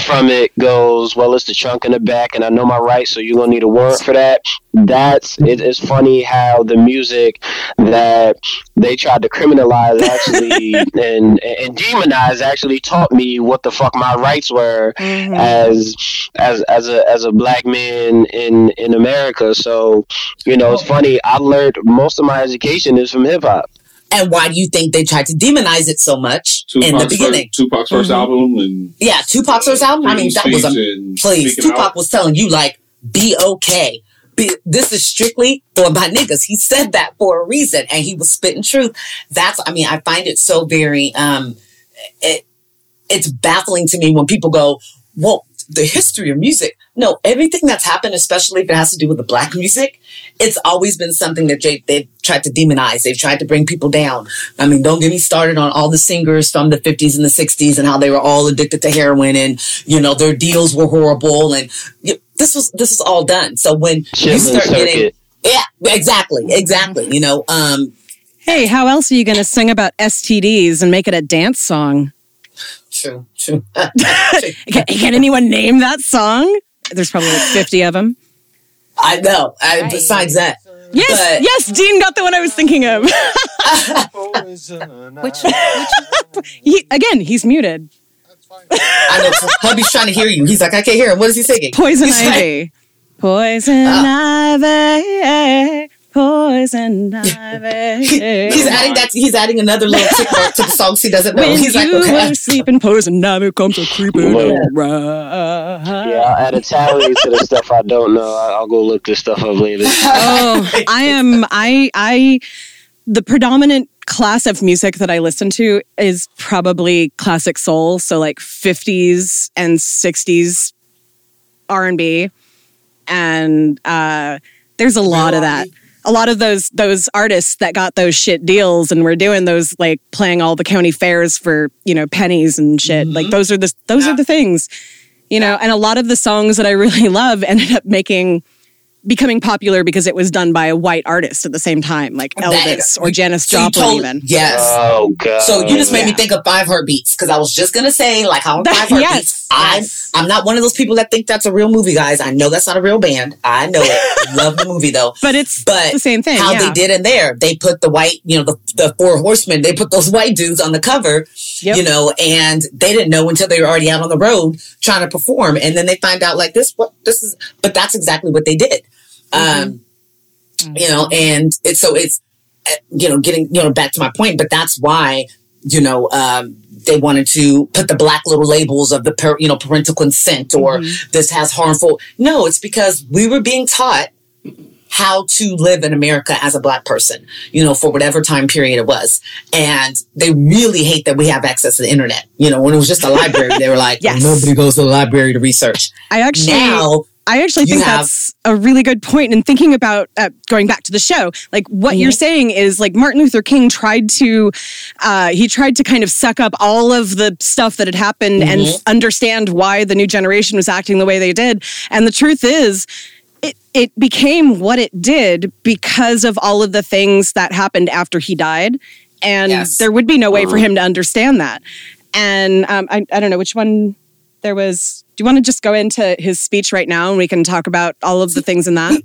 from it goes, well, it's the trunk in the back, and I know my rights, so you're gonna need a warrant for that. That's it, it's funny how the music that they tried to criminalize actually [laughs] and and demonize actually taught me what the fuck my rights were Mm-hmm. as as as a as a black man in in America. So you know, it's funny. I learned most of my education is from hip hop. And why do you think they tried to demonize it so much in the beginning? first, Tupac's 1st album and Yeah, Tupac's first album. I mean, that was a Speech and please. Tupac Out. was telling you like, be okay. Be, this is strictly for my niggas. He said that for a reason, and he was spitting truth. That's. I mean, I find it so very. um It it's baffling to me when people go, "Well, the history of music." No, everything that's happened, especially if it has to do with the black [laughs] music, it's always been something that they, they've tried to demonize. They've tried to bring people down. I mean, don't get me started on all the singers from the 50s and the 60s and how they were all addicted to heroin and, you know, their deals were horrible. And y- this was, this was all done. So when you start getting, yeah, exactly, exactly. You know, um, Hey, how else are you going to sing about STDs and make it a dance song? true, [laughs] [laughs] true. Can, can anyone name that song? There's probably like 50 of them. I know. I, besides that, Yes, But- yes, Dean got the one I was thinking of. [laughs] Which, [laughs] he, again, he's muted. I know hubby's trying to hear you. He's like, I can't hear him. What is he singing? Poison He's like- ivy. Poison ah. ivy. Poison [laughs] ivy. He's adding that. He's adding another little tick mark to the songs he doesn't know. when He's like, you okay. were sleeping, poison ivy comes a creeping Wait. around. Yeah, I'll add a tally to the stuff I don't know. I- I'll go look this stuff up later. oh, [laughs] I am. I. I. The predominant class of music that I listen to is probably classic soul, so like fifties and sixties R and B, and uh, there's a lot of that. A lot of those those artists that got those shit deals and were doing those like playing all the county fairs for you know pennies and shit. Like mm-hmm. those are the those are the things, you know. And a lot of the songs that I really [laughs] love ended up making becoming popular because it was done by a white artist at the same time, like That- Elvis or Janis So you Joplin, told- even. Yes. Oh god. So you just made me think of Five Heartbeats because I was just gonna say like how That- Five yes, Heartbeats. I'm. I'm not one of those people that think that's a real movie, guys. I know that's not a real band. I know it. [laughs] Love the movie though. But it's But the same thing. How yeah. they did in there, they put the white, you know, the, the four horsemen. They put those [laughs] white dudes on the cover, Yep. you know, and they didn't know until they were already out on the road trying to perform, and then they find out like this. What this is? But that's exactly what they did. Um, you know, and it's so it's uh, you know getting you know back to my point, but that's why you know um, they wanted to put the black little labels of the per, you know parental consent or this has harmful. No, it's because we were being taught how to live in America as a black person, you know, for whatever time period it was. And they really hate that we have access to the internet. You know, when it was just a library, they were like, [laughs] Yes. nobody goes to the library to research. I actually Now, I actually think have- that's a really good point. And thinking about uh, going back to the show, like what Mm-hmm. you're saying is like Martin Luther King tried to, uh, he tried to kind of suck up all of the stuff that had happened and Mm-hmm. f- understand why the new generation was acting the way they did. And the truth is, it, it became what it did because of all of the things that happened after he died. And Yes. there would be no way for him to understand that. And um, I, I don't know which one there was. Do you want to just go into his speech right now and we can talk about all of the things in that?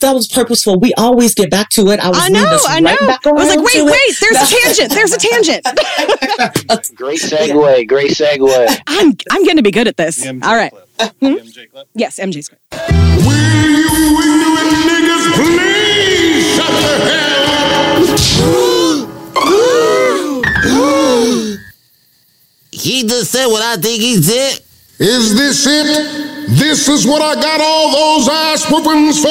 that was purposeful. We always get back to it. I was I know, us I know. right back I was like, around wait, it. wait, there's a tangent. There's a tangent. [laughs] Great segue. Great segue. I'm I'm going to be good at this. The MJ All right. clip. Hmm? The MJ clip. Yes, MJ's great. Will you ignorant niggas please shut the hell up? He just said what I think he said. Is this it? This is what I got all those ass whoopings for?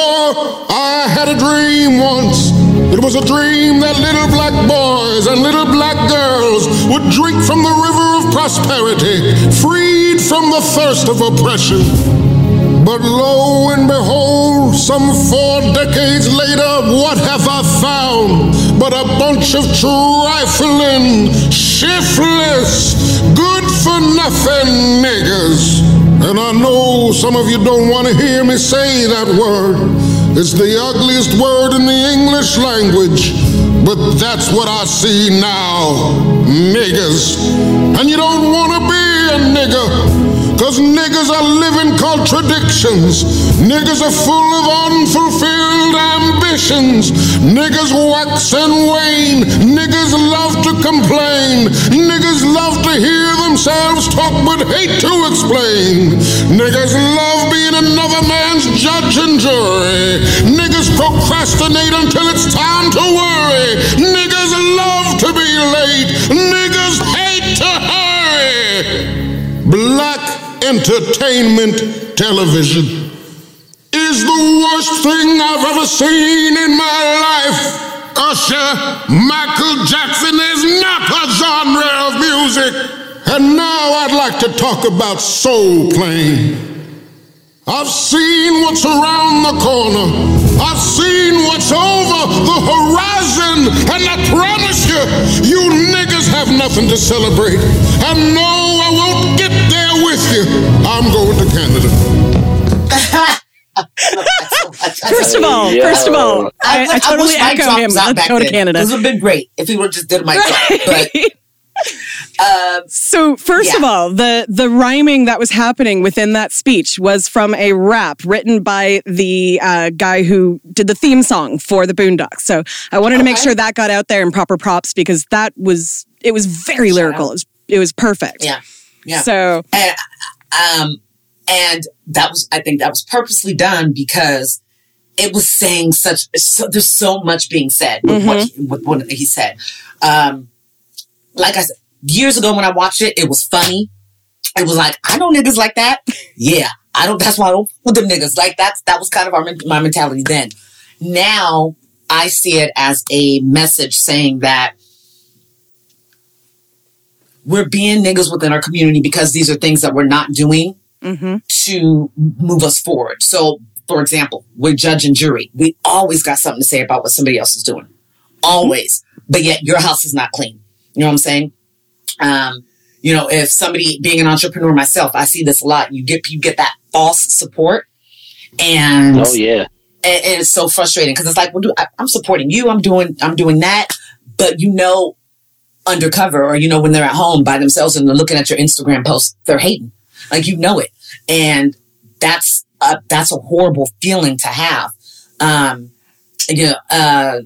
I had a dream once. It was a dream that little black boys and little black girls would drink from the river of prosperity, freed from the thirst of oppression. But lo and behold, some four decades later, what have I found but a bunch of trifling, shiftless, good for nothing niggers? And I know some of you don't want to hear me say that word. It's the ugliest word in the English language. But that's what I see now niggers. And you don't want to be a nigger. Cause niggas are living contradictions. Niggas are full of unfulfilled ambitions. Niggas wax and wane. Niggas love to complain. Niggas love to hear themselves talk but hate to explain. Niggas love being another man's judge and jury. Niggas procrastinate until it's time to worry. Niggas love to be late. Niggas hate to hurry. Black entertainment television is the worst thing I've ever seen in my life. Usher, Michael Jackson is not a genre of music. And now I'd like to talk about Soul Plane. I've seen what's around the corner. I've seen what's over the horizon. And I promise you, you niggas have nothing to celebrate. And no, I won't get there with you. I'm going to Canada. [laughs] First of all, Yeah. first of all, I, I, totally wish mic echo him. Let's back go to. Canada. This would have been great if he would have just did a mic drop. [laughs] But uh, So first Yeah. of all, the the rhyming that was happening within that speech was from a rap written by the uh, guy who did the theme song for the Boondocks. So I wanted to make sure that got out there in proper props because that was it was very lyrical. It was it was perfect. yeah, yeah. So and um and that was i think that was purposely done because it was saying such so, there's so much being said with, what, he, with what he said um like i said years ago when i watched it it was funny it was like i know niggas like that [laughs] yeah i don't that's why i don't with them niggas like that's that was kind of our, my mentality then now i see it as a message saying that we're being niggas within our community because these are things that we're not doing mm-hmm. to move us forward. So, for example, we're judge and jury. We always got something to say about what somebody else is doing. Always. But yet your house is not clean. You know what I'm saying? Um, you know, if somebody being an entrepreneur myself, I see this a lot. You get you get that false support and Oh yeah. and, and it's so frustrating because it's like, well, do, I, I'm supporting you. I'm doing, I'm doing that, but you know, undercover or you know when they're at home by themselves and they're looking at your Instagram posts, they're hating, like you know it, and that's a, that's a horrible feeling to have. Um, you know, uh,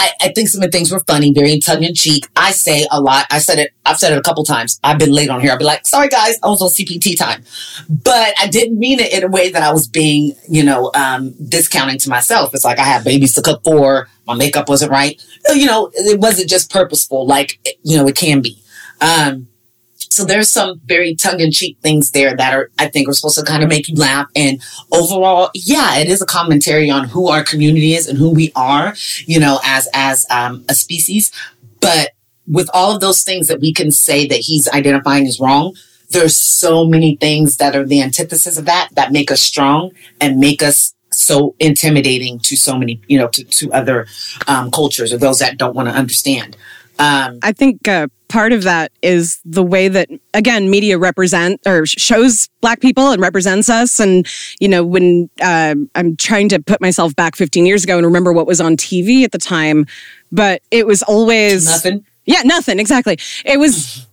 I, I think some of the things were funny, very tongue in cheek. I say a lot. I said it. I've said it a couple times. I've been late on here. I'll be like, sorry guys, I was on CPT time, but I didn't mean it in a way that I was being, you know, um, discounting to myself. It's like I have babies to cook for. My makeup wasn't right. You know, it wasn't just purposeful, like you know, it can be. Um, so there's some very tongue-in-cheek things there that are, I think, are supposed to kind of make you laugh. And overall, yeah, it is a commentary on who our community is and who we are, you know, as as um, a species. But with all of those things that we can say that he's identifying as wrong, there's so many things that are the antithesis of that that make us strong and make us so intimidating to so many, you know, to, to other um, cultures or those that don't want to understand. Um, I think uh, part of that is the way that again media represent or shows black people and represents us and you know when uh, i'm trying to put myself back 15 years ago and remember what was on tv at the time but it was always nothing. yeah nothing exactly it was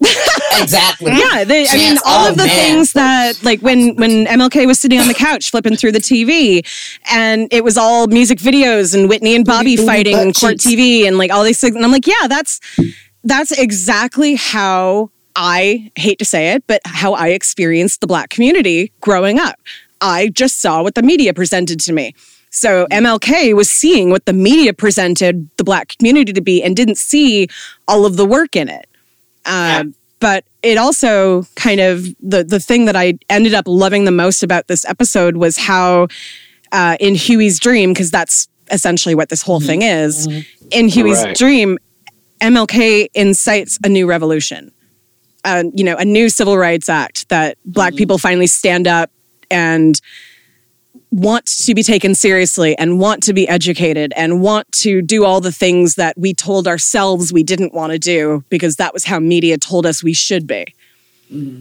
[laughs] [laughs] Exactly. yeah they, i mean all oh, of the man. things that like when when mlk was sitting on the couch flipping through the tv and it was all music videos and whitney and bobby booty, fighting butt and court tv and like all these things and i'm like yeah that's that's exactly how I hate to say it, but how I experienced the black community growing up. I just saw what the media presented to me. So MLK was seeing what the media presented the black community to be and didn't see all of the work in it. Um, But it also kind of the the thing that I ended up loving the most about this episode was how uh, in Huey's dream, because that's essentially what this whole thing is. In Huey's Right. dream, MLK incites a new revolution, uh, you know, a new civil rights act that Black people finally stand up and want to be taken seriously and want to be educated and want to do all the things that we told ourselves we didn't want to do because that was how media told us we should be.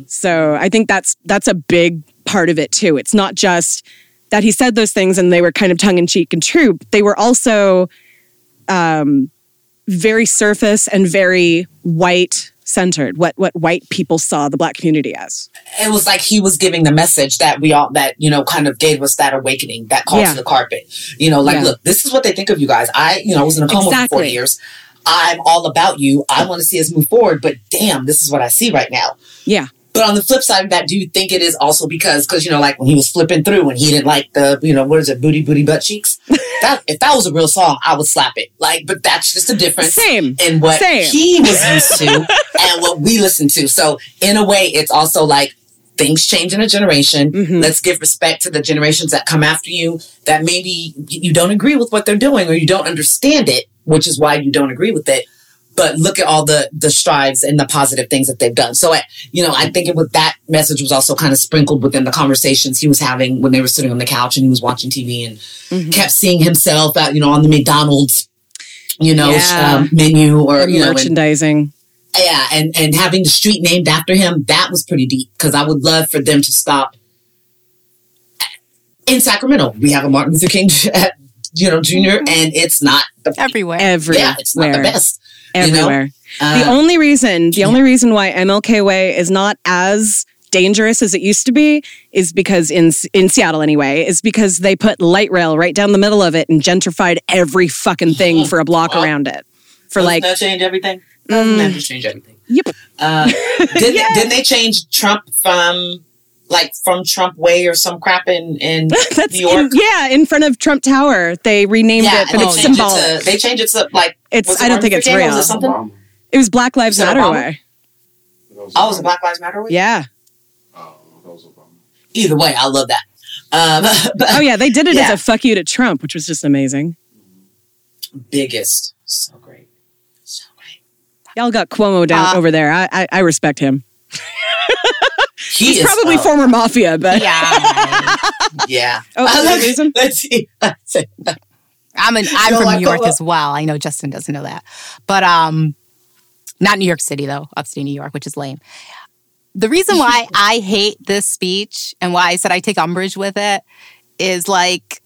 So I think that's that's a big part of it too. It's not just that he said those things and they were kind of tongue in cheek and true. They were also um, very surface and very white centered, what what white people saw the black community as. it was like he was giving the message that we all that you know kind of gave us that awakening that call Yeah. to the carpet you know like Yeah. look this is what they think of you guys i you know I was in a coma for four years i'm all about you i want to see us move forward but damn this is what i see right now Yeah. But on the flip side of that do you think it is also because because you know like when he was flipping through and he didn't like the you know what is it booty booty butt cheeks [laughs] that if that was a real song i would slap it like but that's just a difference Same. in what Same. he was used to [laughs] and what we listen to. So in a way, it's also like things change in a generation. Mm-hmm. Let's give respect to the generations that come after you that maybe you don't agree with what they're doing or you don't understand it, which is why you don't agree with it. But look at all the the strides and the positive things that they've done. So, I, you know, I think it was that message was also kind of sprinkled within the conversations he was having when they were sitting on the couch and he was watching TV and Mm-hmm. kept seeing himself out, you know, on the McDonald's, you know, Yeah. um, menu or And you know, and- merchandising. yeah, and and having the street named after him, that was pretty deep because I would love for them to stop in Sacramento. We have a Martin Luther King, [laughs] you know, junior, and it's not the Everywhere. everywhere. yeah, it's not the best. You know? Everywhere. the Uh, only reason, the only reason why MLK Way is not as dangerous as it used to be is because in in Seattle anyway is because they put light rail right down the middle of it and gentrified every fucking thing for a block around it for like that change everything? Doesn't that just change everything? yep Uh, did [laughs] didn't they change Trump from like from Trump Way or some crap in in [laughs] that's New York? in, yeah in front of Trump Tower they renamed yeah, it but it's they changed symbolic It to, they changed it to like It's- it I don't think it's Luther or real. Was it something? It was Black Lives Is that Matter Obama? way That was Oh, was it Black Lives Matter? Way? yeah Oh, that was Obama. Either way, I love that. Um, [laughs] but oh yeah they did it Yeah. as a fuck you to Trump which was just amazing biggest, so great, so great. y'all got Cuomo down Uh, over there I, I I respect him He he's is probably former mafia but Yeah. [laughs] Yeah. Oh, Uh, is let's- the reason? Let's see. Let's [laughs] see. I'm an, I'm from like New York as well. I know Justin doesn't know that, but um, not New York City though, upstate New York, which is lame. The reason why [laughs] I hate this speech and why I said I take umbrage with it is like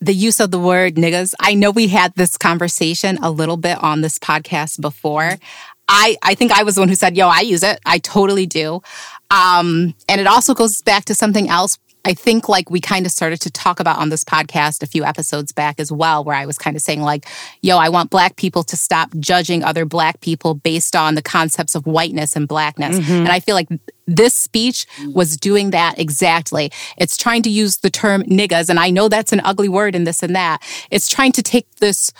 the use of the word niggas. I know we had this conversation a little bit on this podcast before. I, I think I was the one who said, yo, I use it. I totally do. Um, and it also goes back to something else. I think like we kind of started to talk about on this podcast a few episodes back as well, where I was kind of saying like, yo, I want black people to stop judging other black people based on the concepts of whiteness and blackness. And I feel like this speech was doing that exactly. It's trying to use the term niggas, and I know that's an ugly word and this and that. It's trying to take this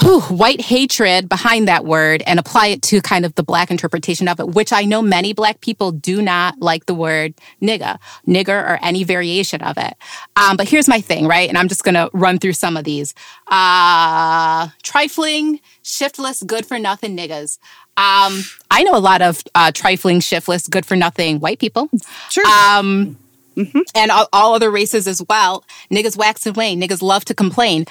whew, white hatred behind that word and apply it to kind of the black interpretation of it, which I know many black people do not like the word nigga, nigger, or any variation of it. Um, but here's my thing, right? And I'm just going to run through some of these. Uh, trifling, shiftless, good for nothing niggas. Um, I know a lot of uh, trifling, shiftless, good for nothing white people sure um, and all, all other races as well. Niggas wax and wane. Niggas love to complain.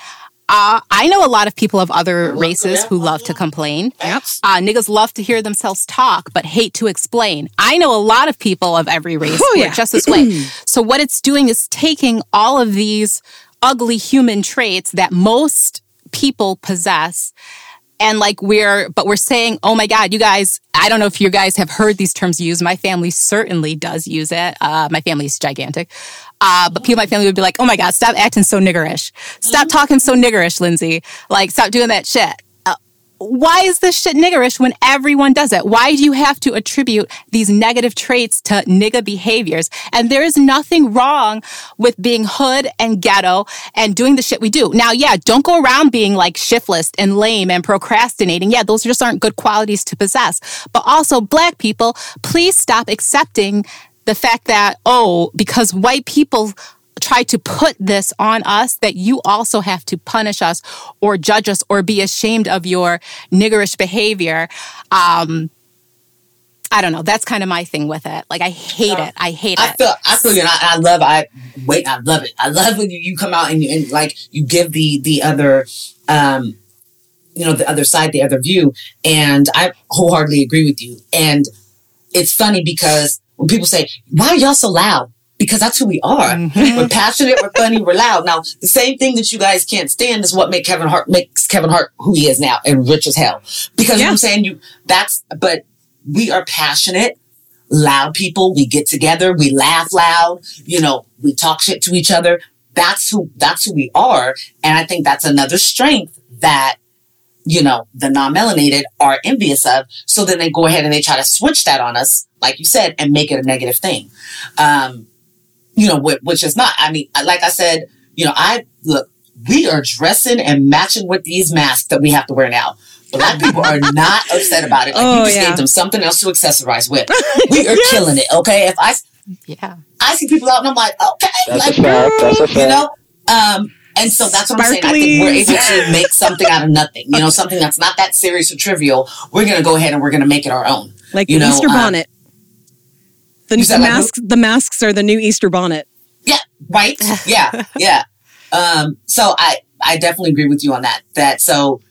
Uh, I know a lot of people of other races who love to complain. Yep. Uh, niggas love to hear themselves talk, but hate to explain. I know a lot of people of every race Oh, who yeah. are just this way. [clears throat] so what it's doing is taking all of these ugly human traits that most people possess and like we're but we're saying oh my god you guys i don't know if you guys have heard these terms used my family certainly does use it uh, my family is gigantic uh, but people in my family would be like oh my god stop acting so niggerish stop talking so niggerish lindsay like stop doing that shit uh, why is this shit niggerish when everyone does it? Why do you have to attribute these negative traits to nigga behaviors? And there is nothing wrong with being hood and ghetto and doing the shit we do. Now, yeah, don't go around being like shiftless and lame and procrastinating. Yeah, those just aren't good qualities to possess. But also, black people, please stop accepting the fact that, oh, because white people try to put this on us that you also have to punish us or judge us or be ashamed of your niggerish behavior. Um, I don't know. That's kind of my thing with it. Like I hate it. I hate I it. feel, I feel you, and I, I love, I wait, I love it. I love when you, you come out and, you, and like you give the the other, um, you know, the other side, the other view, and I wholeheartedly agree with you. And it's funny because when people say, "Why are y'all so loud?" because that's who we are. Mm-hmm. We're passionate, we're funny, we're loud. Now, the same thing that you guys can't stand is what make Kevin Hart makes Kevin Hart who he is now and rich as hell. Because what I'm saying? You that's but we are passionate, loud people. We get together, we laugh loud, you know, we talk shit to each other. That's who that's who we are. And I think that's another strength that you know, the non-melanated are envious of. So then they go ahead and they try to switch that on us, like you said, and make it a negative thing. Um, you know, wh- which is not, I mean, like I said, you know, I look, we are dressing and matching with these masks that we have to wear now. Black people are [laughs] not upset about it. Like Oh, you just yeah. gave them something else to accessorize with. [laughs] We are killing it. Okay. If I, Yeah. I see people out and I'm like, okay, That's like, a fact. That's a fact. you know, um, and so that's what I'm saying. I think we're able to make something out of nothing. You know, something that's not that serious or trivial. We're going to go ahead and we're going to make it our own. Like you the know, Easter um, bonnet. The, you the said like who? masks, the masks are the new Easter bonnet. Yeah, right. Yeah, [laughs] yeah. Um, so I I definitely agree with you on that. That so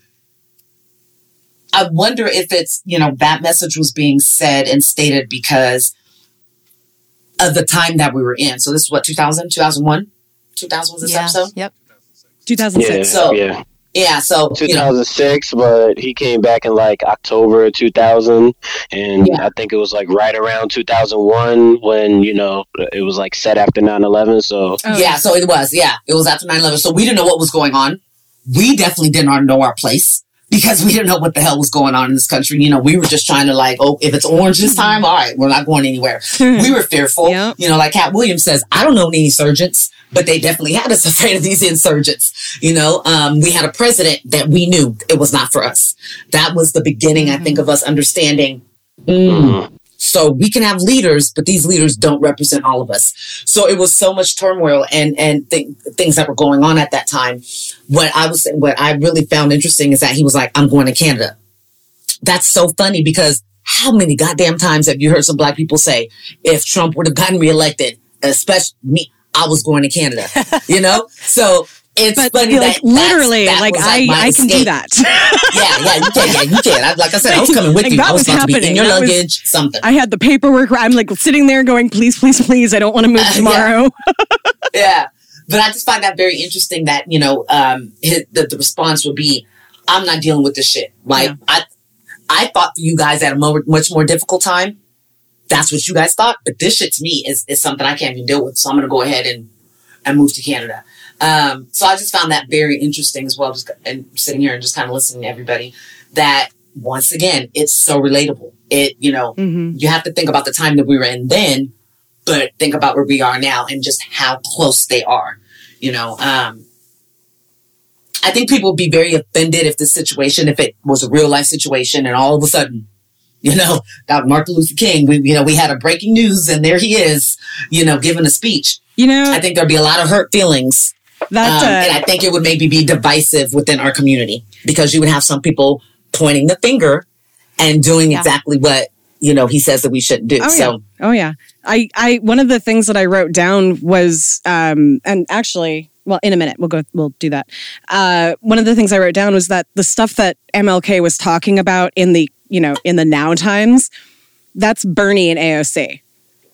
I wonder if it's you know that message was being said and stated because of the time that we were in. So this is what 2000, 2001, 2000 was this Yeah. episode. Yep. 2006. Yeah, So- yeah. Yeah. So you know, 2006, but he came back in like October 2000, and Yeah. I think it was like right around 2001 when you know it was like set after 9/11. So Oh, yeah. So it was. Yeah, it was after 9-11. So we didn't know what was going on. We definitely did not know our place. Because we didn't know what the hell was going on in this country. You know, we were just trying to like, oh, if it's orange this time, all right, we're not going anywhere. we were fearful. Yep. You know, like Katt Williams says, I don't know any insurgents, but they definitely had us [laughs] afraid of these insurgents. You know, um, we had a president that we knew it was not for us. That was the beginning, I think, of us understanding. mm, So we can have leaders, but these leaders don't represent all of us. So it was so much turmoil and and th- things that were going on at that time. What I was what I really found interesting is that he was like, "I'm going to Canada." That's so funny because how many goddamn times have you heard some black people say, "If Trump would have gotten reelected, especially me, I was going to Canada," [laughs] you know? So it's But funny like that that's- literally, that like was, I, I can do that. [laughs] Yeah, yeah, you can, yeah, you can. I, like I said, I was [laughs] coming with Like, you. that I was was about to be in happening. your That was- luggage, something. I had the paperwork. I'm like sitting there going, please, please, please. I don't want to move Uh, [laughs] yeah. tomorrow. yeah. But I just find that very interesting that, you know, um, his, the, the response would be, I'm not dealing with this shit. Like, Yeah. I, I thought you guys had a much more difficult time. That's what you guys thought. But this shit to me is, is something I can't even deal with. So I'm going to go ahead and, and move to Canada. Um, so I just found that very interesting as well. Just and sitting here and just kind of listening to everybody that once again, it's so relatable. It, you know, Mhm. you have to think about the time that we were in then, but think about where we are now and just how close they are. You know, um, I think people would be very offended if the situation, if it was a real life situation, and all of a sudden, you know, [laughs] got Martin Luther King. We, you know, we had a breaking news, and there he is, you know, giving a speech. You know, I think there'd be a lot of hurt feelings, that um, and uh, I think it would maybe be divisive within our community because you would have some people pointing the finger and doing Yeah. exactly what you know he says that we shouldn't do. Oh so. yeah. Oh yeah. I, I one of the things that I wrote down was um and actually well in a minute we'll go we'll do that. Uh one of the things I wrote down was that the stuff that MLK was talking about in the you know in the now times that's Bernie and AOC.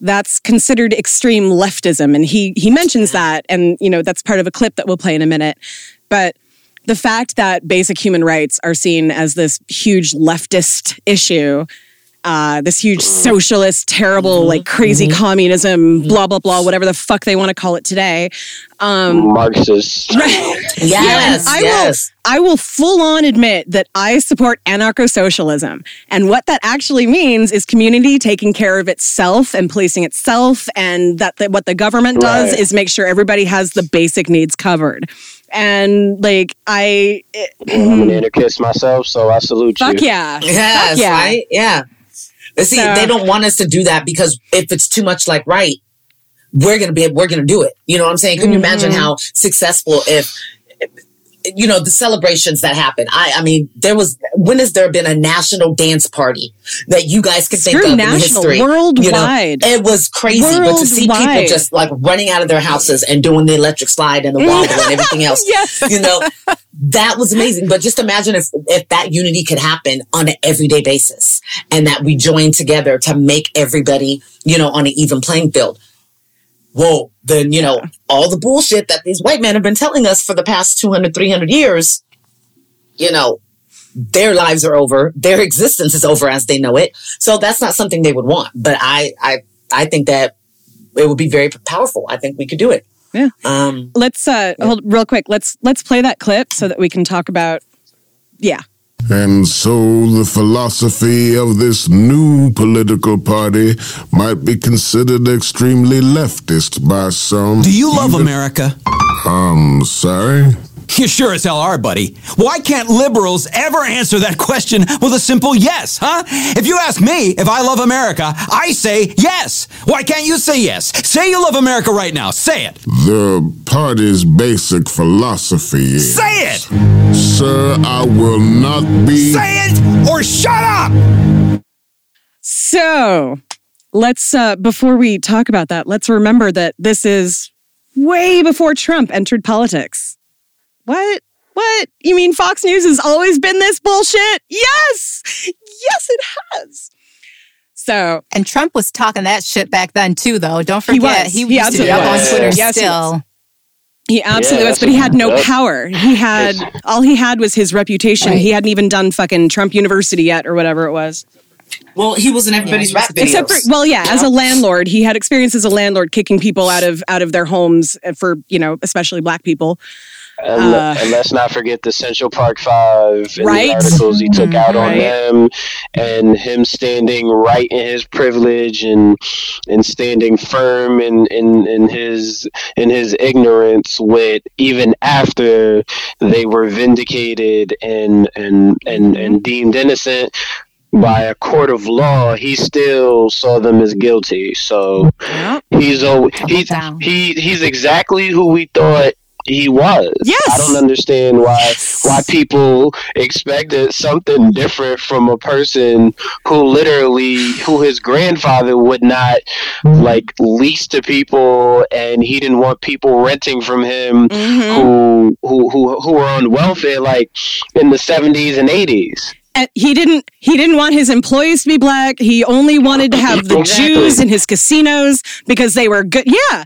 That's considered extreme leftism and he he mentions that and you know that's part of a clip that we'll play in a minute. But the fact that basic human rights are seen as this huge leftist issue uh, this huge socialist, terrible, like crazy communism, blah, blah, blah, whatever the fuck they want to call it today. Um, Marxist. [laughs] Yes, I yes. will I will full on admit that I support anarcho socialism. And what that actually means is community taking care of itself and policing itself. And that, that what the government does Right. is make sure everybody has the basic needs covered. And like, I, it- I'm an anarchist [clears throat] myself, so I salute fuck you. yeah. Yes, Fuck yeah. right? Yeah. But see, So- they don't want us to do that because if it's too much like right, we're gonna be we're gonna do it. You know what I'm saying? Can you imagine Mm-hmm. how successful if you know the celebrations that happen? I I mean, there was when has there been a national dance party that you guys could think of national, in history? You know, worldwide. it was crazy, but to see people just like running out of their houses and doing the electric slide and the wobble and everything else, [laughs] Yes. you know, that was amazing. But just imagine if if that unity could happen on an everyday basis, and that we join together to make everybody, you know, on an even playing field. Well, then, you know, all the bullshit that these white men have been telling us for the past 200, 300 years, you know, their lives are over. Their [laughs] existence is over as they know it. So that's not something they would want. But I, I, I think that it would be very powerful. I think we could do it. Yeah. Um, Let's uh hold real quick. Let's let's play that clip so that we can talk about yeah. And so the philosophy of this new political party might be considered extremely leftist by some. Do you love America? Um, sorry? You sure as hell are, buddy. Why can't liberals ever answer that question with a simple yes, huh? If you ask me if I love America, I say yes. Why can't you say yes? Say you love America right now. Say it. The party's basic philosophy is. Say it! Sir, I will not be. Say it or shut up! So let's uh before we talk about that, let's remember that this is way before Trump entered politics. What? What? You mean Fox News has always been this bullshit? Yes! Yes, it has. So And Trump was talking that shit back then too, though. Don't He forget, was. he, He used to be on absolutely Twitter was. Yes, he still. He absolutely Yeah, was, but he had no that's- power. He had all he had was his reputation. He hadn't even done fucking Trump University yet, or whatever it was. well, he was in everybody's rap videos. Except for well, yeah, as a landlord, he had experience as a landlord kicking people out of out of their homes for you know, especially black people. And, Uh, and let's not forget the Central Park Five and Right. the articles he took out on them, and him standing right in his privilege and and standing firm in, in, in his in his ignorance. With even after they were vindicated and and and, and deemed innocent by a court of law, he still saw them as guilty. So Yeah. he's al- he's he he's exactly who we thought he was. Yes. I don't understand why why people expected something different from a person who literally who his grandfather would not like lease to people and he didn't want people renting from him Mhm. who who who who were on welfare like in the 70s and 80s. And he didn't he didn't want his employees to be black. He only wanted to [laughs] have the Exactly. Jews in his casinos because they were good. Yeah.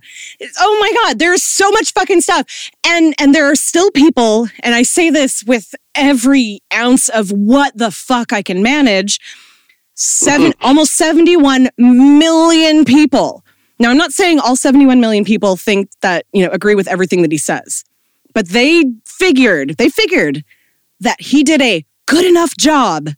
Oh my god, there's so much fucking stuff. And and there are still people and I say this with every ounce of what the fuck I can manage. Seven mm-hmm. almost 71 million people. Now I'm not saying all 71 million people think that, you know, agree with everything that he says. But they figured, they figured that he did a good enough job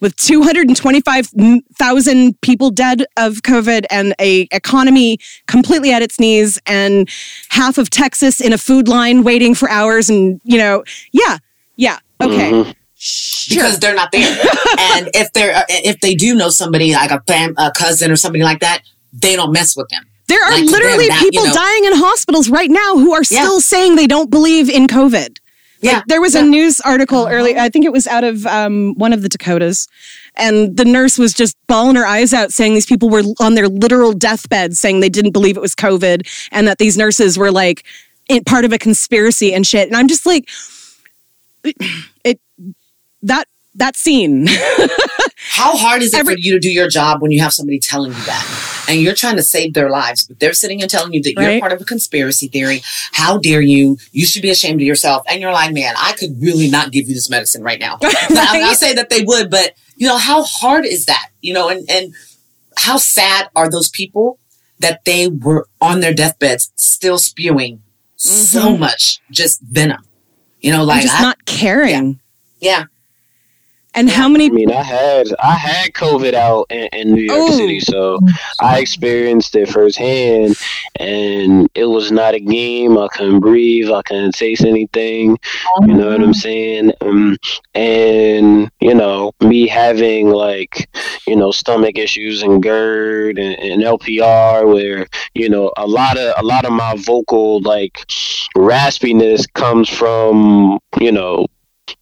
with 225,000 people dead of COVID and a economy completely at its knees and half of Texas in a food line waiting for hours and you know yeah yeah okay sure because they're not there. [laughs] and if they're uh, if they do know somebody like a fam, a cousin or somebody like that, they don't mess with them. there are like literally that, people you know- dying in hospitals right now who are Yeah. still saying they don't believe in COVID Yeah, Like, there was a news article earlier. I think it was out of um, one of the Dakotas, and the nurse was just bawling her eyes out, saying these people were on their literal deathbed, saying they didn't believe it was COVID, and that these nurses were like in, part of a conspiracy and shit. And I'm just like, [clears throat] it that that scene. [laughs] How hard is it Every- for you to do your job when you have somebody telling you that? And you're trying to save their lives, but they're sitting and telling you that you're part of a conspiracy theory. How dare you? You should be ashamed of yourself. And you're like, man, I could really not give you this medicine right now. [laughs] I'm not saying that they would, but you know, how hard is that? You know, and, and how sad are those people that they were on their deathbeds still spewing so mm-hmm. much just venom? You know, I'm like, just I- not caring. yeah. And how many? I mean, I had I had COVID out in, in New York Oh. City, so I experienced it firsthand, and it was not a game. I couldn't breathe. I couldn't taste anything. You know what I'm saying? Um, and you know, me having like you know stomach issues and GERD and, and LPR, where you know a lot of a lot of my vocal like raspiness comes from you know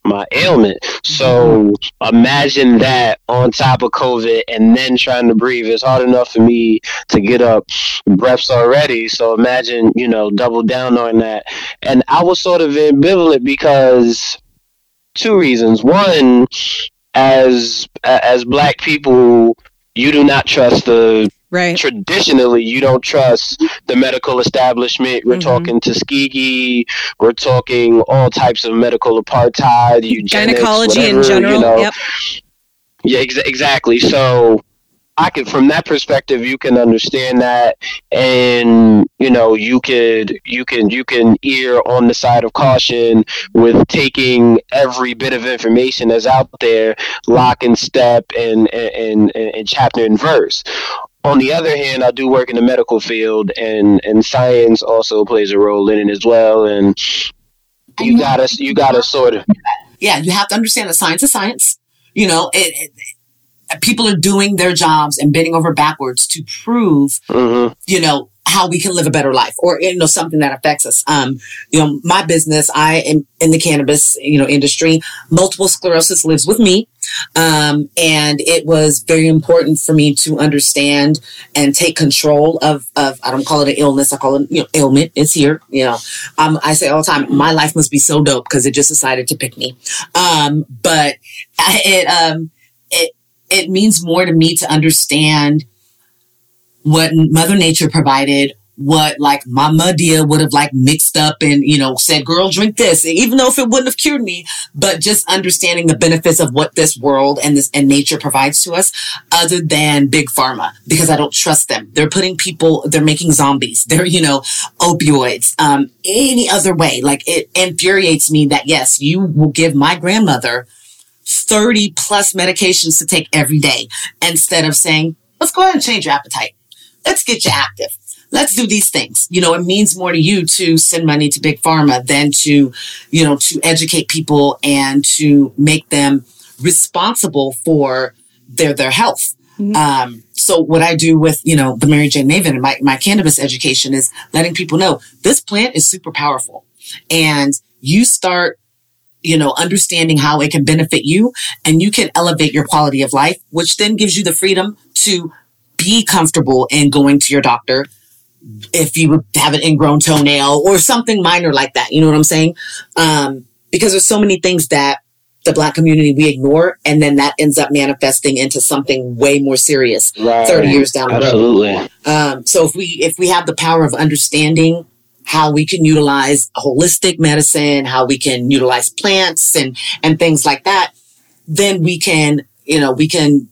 my ailment. So imagine that on top of COVID and then trying to breathe. It's hard enough for me to get up breaths already. So imagine, you know, double down on that. And I was sort of ambivalent because two reasons. One, as as black people, you do not trust the Right. traditionally you don't trust the medical establishment. We're Mhm. talking Tuskegee, we're talking all types of medical apartheid, eugenics, Gynecology in whatever, general. You know. Yep. Yeah, ex- exactly. So I can, from that perspective, you can understand that, and you know, you could, you can, you can err on the side of caution with taking every bit of information that's out there, lock and step, and and and, and chapter and verse. On the other hand, I do work in the medical field, and and science also plays a role in it as well, and you gotta, you gotta sort of. yeah, you have to understand that science is science. You know, it, it, people are doing their jobs and bending over backwards to prove, mhm. you know, how we can live a better life or, you know, something that affects us. Um, you know, my business, I am in the cannabis, you know, industry. Multiple sclerosis lives with me. Um, and it was very important for me to understand and take control of, of, I don't call it an illness. I call it, you know, ailment. It's here. You know, um, I say all the time, my life must be so dope because it just decided to pick me. Um, but [laughs] it, um, it, it means more to me to understand what Mother Nature provided, what like Mama Dia would have like mixed up and, you know, said, girl, drink this, even though if it wouldn't have cured me, but just understanding the benefits of what this world and this and nature provides to us other than big pharma, because I don't trust them. They're putting people, they're making zombies. [laughs] They're, you know, opioids, um, any other way. Like it infuriates me that yes, you will give my grandmother 30 plus medications to take every day instead of saying, let's go ahead and change your appetite. Let's get you active. Let's do these things. You know, it means more to you to send money to big pharma than to, you know, to educate people and to make them responsible for their, their health. Um, so what I do with, you know, the Mary Jane Maven and my, my cannabis education is letting people know this plant is super powerful and you start you know, understanding how it can benefit you and you can elevate your quality of life, which then gives you the freedom to be comfortable in going to your doctor if you have an ingrown toenail or something minor like that. You know what I'm saying? Um, because there's so many things that the black community we ignore and then that ends up manifesting into something way more serious Right. 30 years down the road. Absolutely. Um, so if we if we have the power of understanding how we can utilize holistic medicine, how we can utilize plants and and things like that, then we can you know we can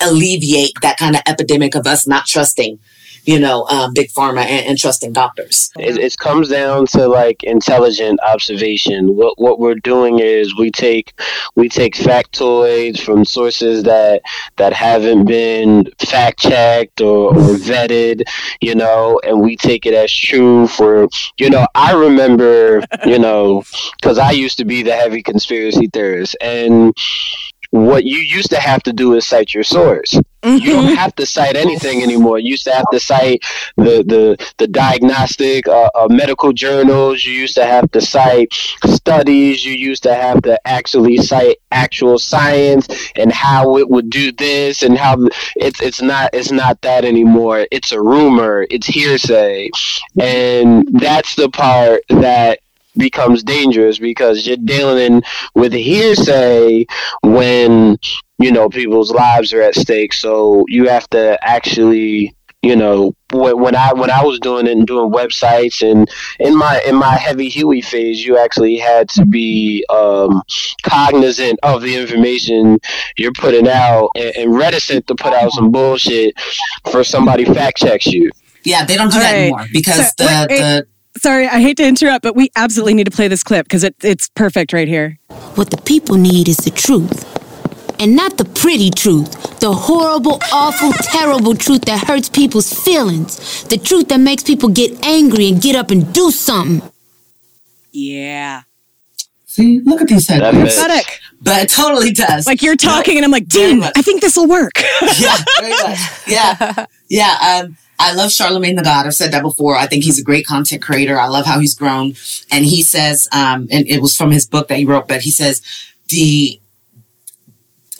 alleviate that kind of epidemic of us not trusting you know um, big pharma and, and trusting doctors. It, it comes down to like intelligent observation. What what we're doing is we take we take factoids from sources that that haven't been fact checked or, or vetted, you know, and we take it as true. For you know, I remember, you know, because I used to be the heavy conspiracy theorist, and what you used to have to do is cite your source. You don't have to cite anything anymore. You used to have to cite the the the diagnostic uh, uh, medical journals. You used to have to cite studies. You used to have to actually cite actual science and how it would do this and how it's it's not it's not that anymore. It's a rumor. It's hearsay, and that's the part that becomes dangerous because you're dealing with hearsay when you know people's lives are at stake so you have to actually you know when, when i when i was doing it and doing websites and in my in my heavy huey phase you actually had to be um, cognizant of the information you're putting out and, and reticent to put out some bullshit for somebody fact checks you Yeah, they don't do All that right. anymore because So, the, wait, wait. the Sorry, I hate to interrupt, but we absolutely need to play this clip because it, it's perfect right here. What the people need is the truth. And not the pretty truth, the horrible, awful, terrible truth that hurts people's feelings, the truth that makes people get angry and get up and do something. Yeah. see, look at these That headlines. fits. Pathetic. But it totally does. Like you're talking, and I'm like, Very Dean. I think this will work. yeah, [laughs] very much. Yeah, yeah. Um, I love Charlemagne the God. I've said that before. I think he's a great content creator. I love how he's grown. And he says, um, and it was from his book that he wrote, but he says the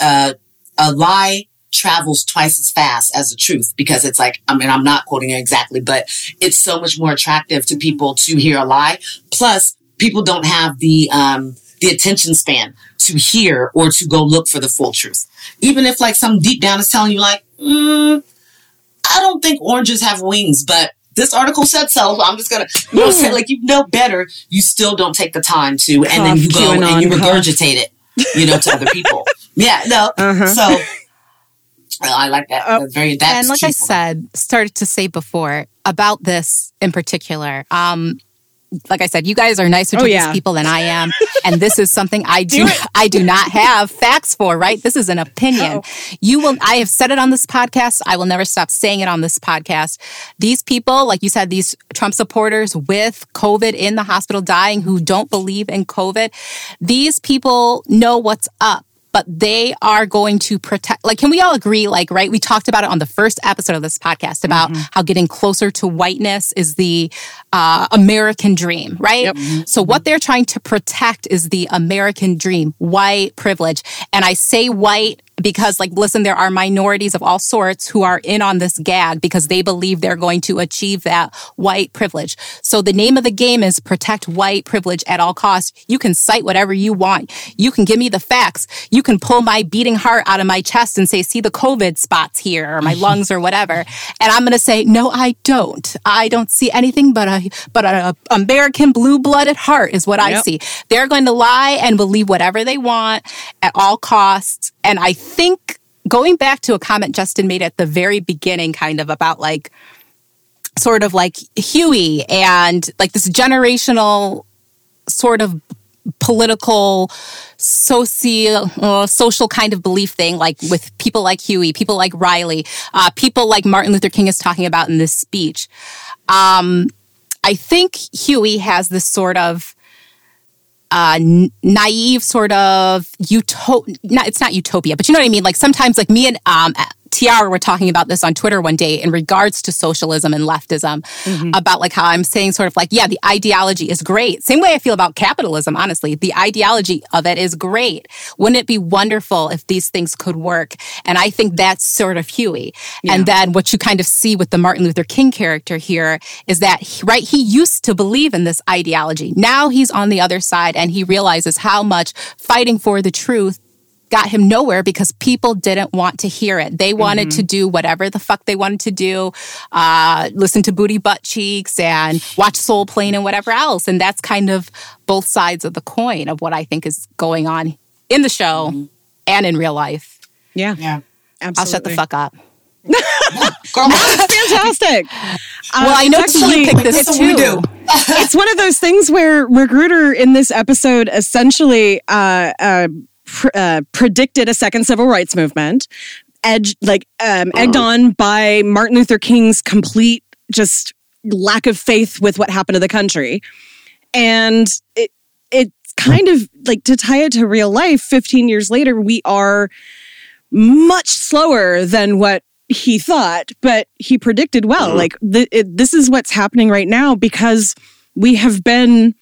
uh, a lie travels twice as fast as the truth because it's like I mean I'm not quoting it exactly, but it's so much more attractive to people to hear a lie. Plus, people don't have the um, the attention span to hear or to go look for the full truth. Even if like some deep down is telling you like, mm, I don't think oranges have wings, but this article said so. I'm just gonna, you know, say like you know better. You still don't take the time to, and then you go and you regurgitate it, you know, to other people. [laughs] Yeah, no. Uh-huh. So I like that. That's very that's and like I said, started to say before about this in particular. Um, like I said, you guys are nicer oh, to Oh, these yeah. people than I am, and this is something I [laughs] do. [laughs] I do not have facts for. Right? This is an opinion. Oh. You will. I have said it on this podcast. I will never stop saying it on this podcast. These people, like you said, these Trump supporters with COVID in the hospital dying who don't believe in COVID, these people know what's up but they are going to protect like can we all agree like right we talked about it on the first episode of this podcast about how getting closer to whiteness is the uh, american dream right? So what they're trying to protect is the american dream white privilege. And i say white because like listen there are minorities of all sorts who are in on this gag because they believe they're going to achieve that white privilege. So the name of the game is protect white privilege at all costs. You can cite whatever you want. You can give me the facts. You can pull my beating heart out of my chest and say see the covid spots here or my [laughs] lungs or whatever. And i'm going to say no i don't. I don't see anything but a but a american blue-blooded heart is what i see. They're going to lie and believe whatever they want at all costs and i think going back to a comment justin made at the very beginning kind of about like sort of like huey and like this generational sort of political socio uh, social kind of belief thing like with people like huey people like riley uh, people like martin luther king is talking about in this speech. Um, i think huey has this sort of uh, naive sort of utopia. It's not utopia, but you know what I mean. Like sometimes, like me and um, Tiara were talking about this on Twitter one day in regards to socialism and leftism, mm-hmm. about like how I'm saying sort of like, yeah, the ideology is great. Same way I feel about capitalism. Honestly, the ideology of it is great. Wouldn't it be wonderful if these things could work? And I think that's sort of Huey. And then what you kind of see with the Martin Luther King character here is that, right, he used to believe in this ideology. Now he's on the other side and he realizes how much fighting for the truth got him nowhere because people didn't want to hear it. They wanted to do whatever the fuck they wanted to do, uh, listen to Booty Butt Cheeks and watch Soul Plane and whatever else. And that's kind of both sides of the coin of what I think is going on in the show and in real life. Yeah. Yeah. Absolutely. I'll shut the fuck up. [laughs] Girl, [laughs] Fantastic. Well, I know it's T, you picked this too. what we do. it's one of those things where McGruder in this episode essentially uh, uh, pr- uh, predicted a second civil rights movement, edged like um, egged on by Martin Luther King's complete just lack of faith with what happened to the country, and it it's kind of like to tie it to real life. Fifteen years later, we are much slower than what he thought, but he predicted well. Like it, this is what's happening right now because we have been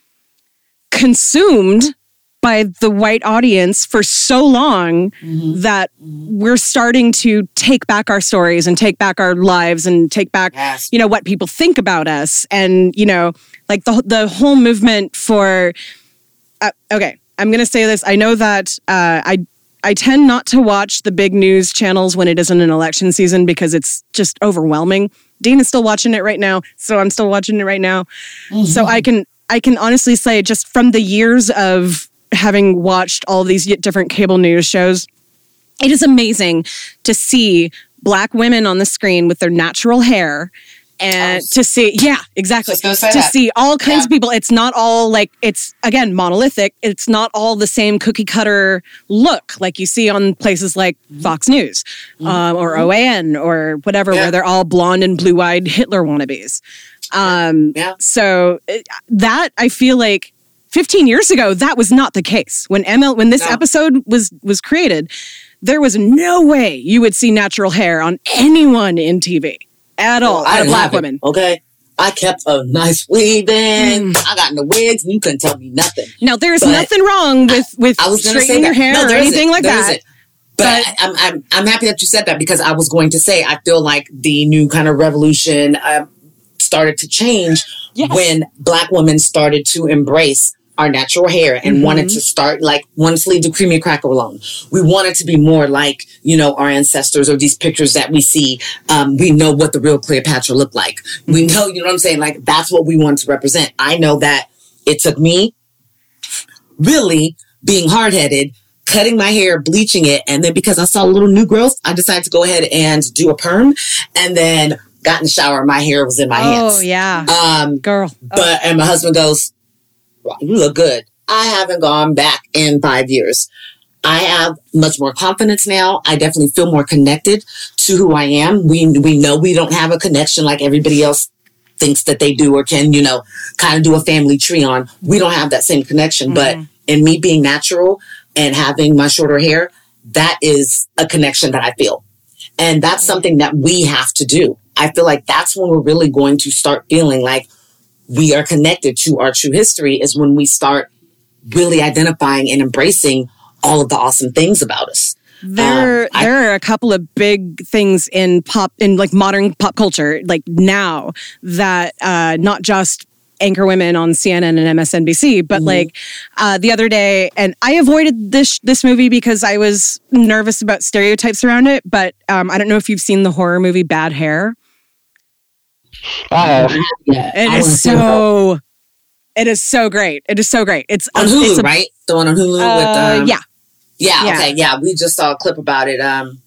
consumed by the white audience for so long that we're starting to take back our stories and take back our lives and take back Yes. you know what people think about us. And you know like the the whole movement for uh, okay i'm going to say this. I know that uh, i i tend not to watch the big news channels when it isn't an election season because it's just overwhelming. Dean is still watching it right now so i'm still watching it right now. So i can i can honestly say just from the years of having watched all these different cable news shows it is amazing to see black women on the screen with their natural hair and to see yeah exactly gonna that. see all kinds Yeah. of people it's not all like it's again monolithic it's not all the same cookie cutter look like you see on places like fox news um, or oan or whatever Mm-hmm. Yeah. where they're all blonde and blue-eyed hitler wannabes um, Yeah. so it, that i feel like 15 years ago that was not the case when ml when this No. episode was was created there was no way you would see natural hair on anyone in tv at all I a didn't black women Okay. I kept a nice weave in. I got in the wigs and you couldn't tell me nothing. now there's But- nothing wrong with with I say straightening your hair No, or anything like There that isn't. But, I'm, I'm I'm happy that you said that because I was going to say I feel like the new kind of revolution uh, started to change Yes. when black women started to embrace our natural hair and Mhm. wanted to start like wanted to leave the creamy cracker alone. We wanted to be more like, you know, our ancestors or these pictures that we see. Um, we know what the real Cleopatra looked like. We know, you know what I'm saying? Like that's what we wanted to represent. I know that it took me really being hard headed, cutting my hair, bleaching it, and then because I saw a little new growth, I decided to go ahead and do a perm, and then got in the shower. My hair was in my hands. Oh yeah, Um, girl. but and my husband goes, "Wow, "You look good." I haven't gone back in five years. I have much more confidence now. I definitely feel more connected to who I am. We we know we don't have a connection like everybody else thinks that they do or can, you know, kind of do a family tree on. We don't have that same connection. But mm-hmm. in me being natural and having my shorter hair, that is a connection that I feel. And that's mm-hmm. something that we have to do. I feel like that's when we're really going to start feeling like we are connected to our true history is when we start really identifying and embracing all of the awesome things about us. There, Um, I- there are a couple of big things in pop, in like modern pop culture, like now that uh, not just anchor women on CNN and MSNBC, but like uh, the other day, and I avoided this this movie because I was nervous about stereotypes around it. But um, I don't know if you've seen the horror movie Bad Hair. I have. Yeah, It I is so, it is so great. It is so great. It's on Hulu, it's a- right? The one on Hulu Uh, with um, yeah. yeah, Yeah. okay, yeah. We just saw a clip about it. Um,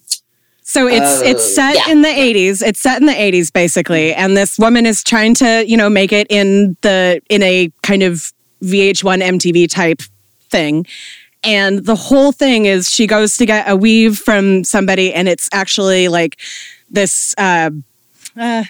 So it's it's Uh, set yeah. in the 80s. It's set in the 80s basically, and this woman is trying to, you know, make it in the in a kind of VH1 MTV type thing. And the whole thing is she goes to get a weave from somebody and it's actually like this uh, uh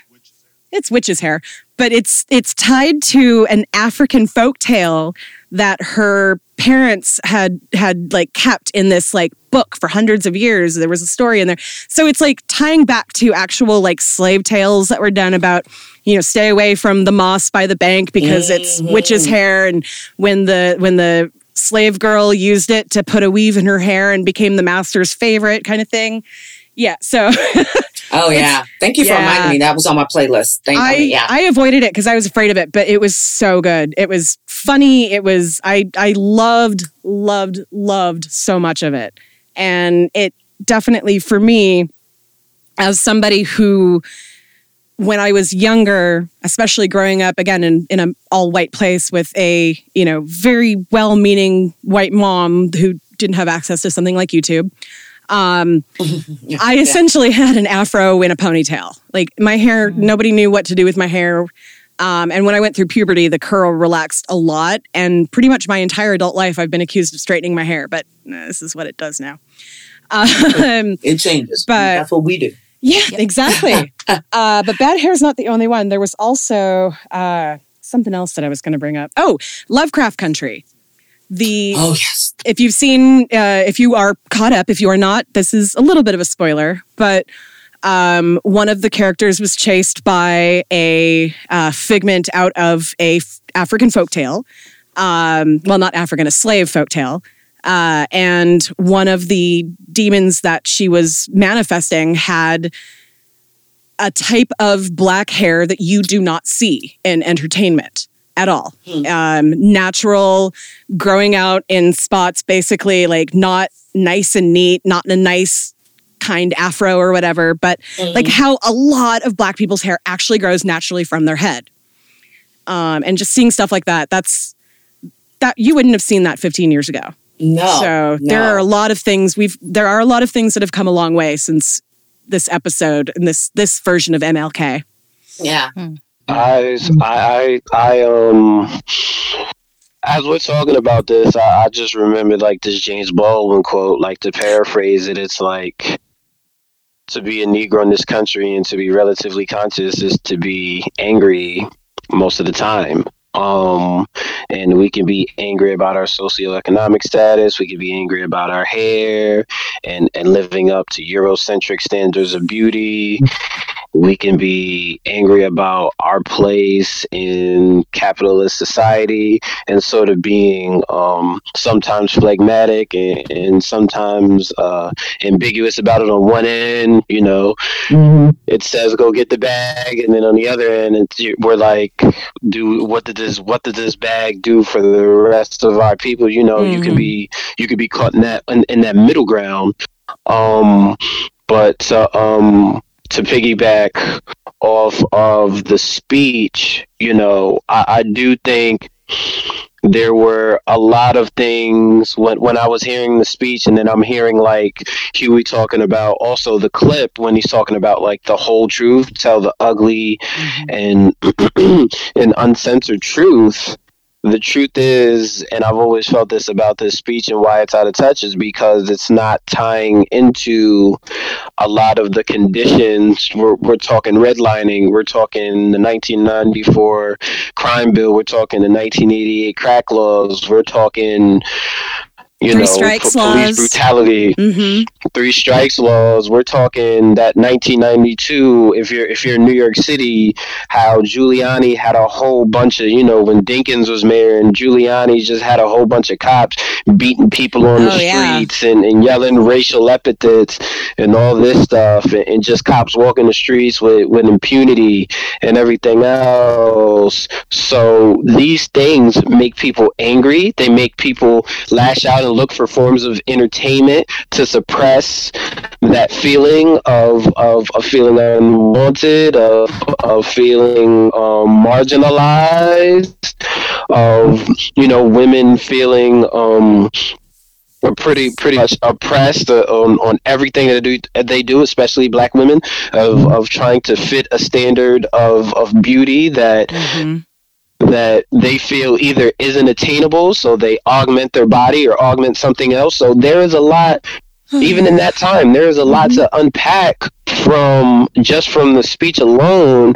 it's witch's hair, but it's it's tied to an African folk tale that her parents had had like kept in this like book for hundreds of years. There was a story in there. So it's like tying back to actual like slave tales that were done about, you know, stay away from the moss by the bank because it's mm-hmm. witch's hair and when the when the slave girl used it to put a weave in her hair and became the master's favorite kind of thing. Yeah, so [laughs] oh yeah, thank you for yeah. reminding me. That was on my playlist. Thank I you. Yeah, I avoided it because I was afraid of it, but it was so good. It was funny. It was I I loved loved loved so much of it, and it definitely for me as somebody who when I was younger, especially growing up again in, in an all white place with a, you know, very well meaning white mom who didn't have access to something like YouTube. Um, [laughs] I essentially had an afro in a ponytail. Like my hair, nobody knew what to do with my hair. Um, and when I went through puberty, the curl relaxed a lot. And pretty much my entire adult life, I've been accused of straightening my hair, but uh, this is what it does now. Um, [laughs] it changes. but- that's what we do. yeah, exactly. [laughs] uh, but bad hair is not the only one. There was also uh, something else that I was going to bring up. Oh, Lovecraft Country. The Oh yes, if you've seen, uh, if you are caught up, if you are not, this is a little bit of a spoiler, but um, one of the characters was chased by a uh, figment out of a f- African folktale. Um, well, not African, a slave folktale. Uh, and one of the demons that she was manifesting had a type of black hair that you do not see in entertainment at all. Um, natural, growing out in spots, basically like not nice and neat, not in a nice kind afro or whatever, but like how a lot of black people's hair actually grows naturally from their head. Um, and just seeing stuff like that, that's that you wouldn't have seen that 15 years ago. no. So there are a lot of things we've there are a lot of things that have come a long way since this episode and this this version of MLK. yeah. I, I, I, I, um, as we're talking about this, I, I just remembered like this James Baldwin quote. Like to paraphrase it, it's like to be a Negro in this country and to be relatively conscious is to be angry most of the time. Um, and we can be angry about our socioeconomic status. We can be angry about our hair and, and living up to Eurocentric standards of beauty. We can be angry about our place in capitalist society and sort of being um, sometimes phlegmatic and, and sometimes uh, ambiguous about it on one end. You know, it says go get the bag, and then on the other end, it's, we're like, do what did this what did this bag do for the rest of our people? You know, you can be you could be caught in that in, in that middle ground. Um, but uh, um, to piggyback off of the speech, you know, I, I do think there were a lot of things when when I was hearing the speech, and then I'm hearing like Huey talking about also the clip when he's talking about like the whole truth, tell the ugly mm-hmm. and [clears throat] and uncensored truth. The truth is, and I've always felt this about this speech and why it's out of touch is because it's not tying into a lot of the conditions. We're, we're talking redlining, we're talking the 1994 crime bill, we're talking the 1988 crack laws, we're talking, you Three know, strikes po- police laws. brutality hmm three strikes laws. We're talking that 1992. If you're if you're in New York City, how Giuliani had a whole bunch of you know when Dinkins was mayor and Giuliani just had a whole bunch of cops beating people on the Oh, yeah. streets and, and yelling racial epithets and all this stuff and, and just cops walking the streets with with impunity and everything else. So these things make people angry. They make people lash out and look for forms of entertainment to suppress that feeling of of, of feeling unwanted, of of feeling um, marginalized, of you know women feeling um, pretty pretty much oppressed uh, on, on everything that they do, they do, especially black women, of, of trying to fit a standard of, of beauty that that they feel either isn't attainable, so they augment their body or augment something else. So there is a lot, [sighs] even in that time, there is a lot mm-hmm. to unpack from just from the speech alone.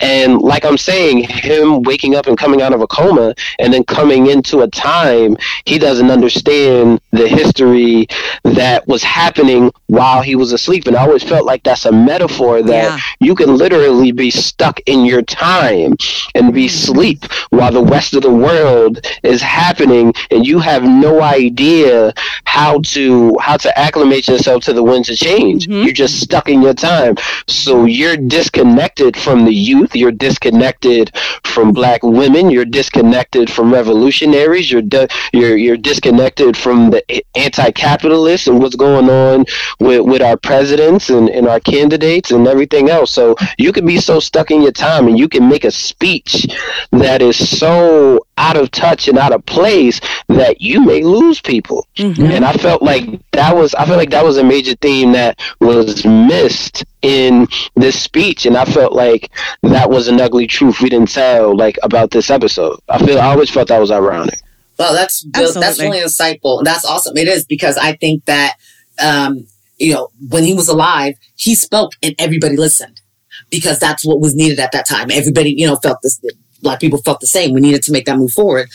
And like I'm saying, him waking up and coming out of a coma and then coming into a time he doesn't understand the history that was happening while he was asleep. And I always felt like that's a metaphor that Yeah. you can literally be stuck in your time and be mm-hmm. asleep while the rest of the world is happening and you have no idea how to how to acclimate yourself to the winds of change mm-hmm. you're just stuck in your time. So you're disconnected from the youth. You're disconnected from black women. You're disconnected from revolutionaries. You're di- you're you're disconnected from the anti-capitalists and what's going on with with our presidents and, and our candidates and everything else. So you can be so stuck in your time and you can make a speech that is so out of touch and out of place that you may lose people and i felt like that was i felt like that was a major theme that was missed in this speech and i felt like that was an ugly truth we didn't tell like about this episode i feel i always felt that was ironic Well, that's that's really insightful. That's awesome. It is because I think that um, you know when he was alive, he spoke and everybody listened because that's what was needed at that time. Everybody, you know, felt this. Black people felt the same. We needed to make that move forward.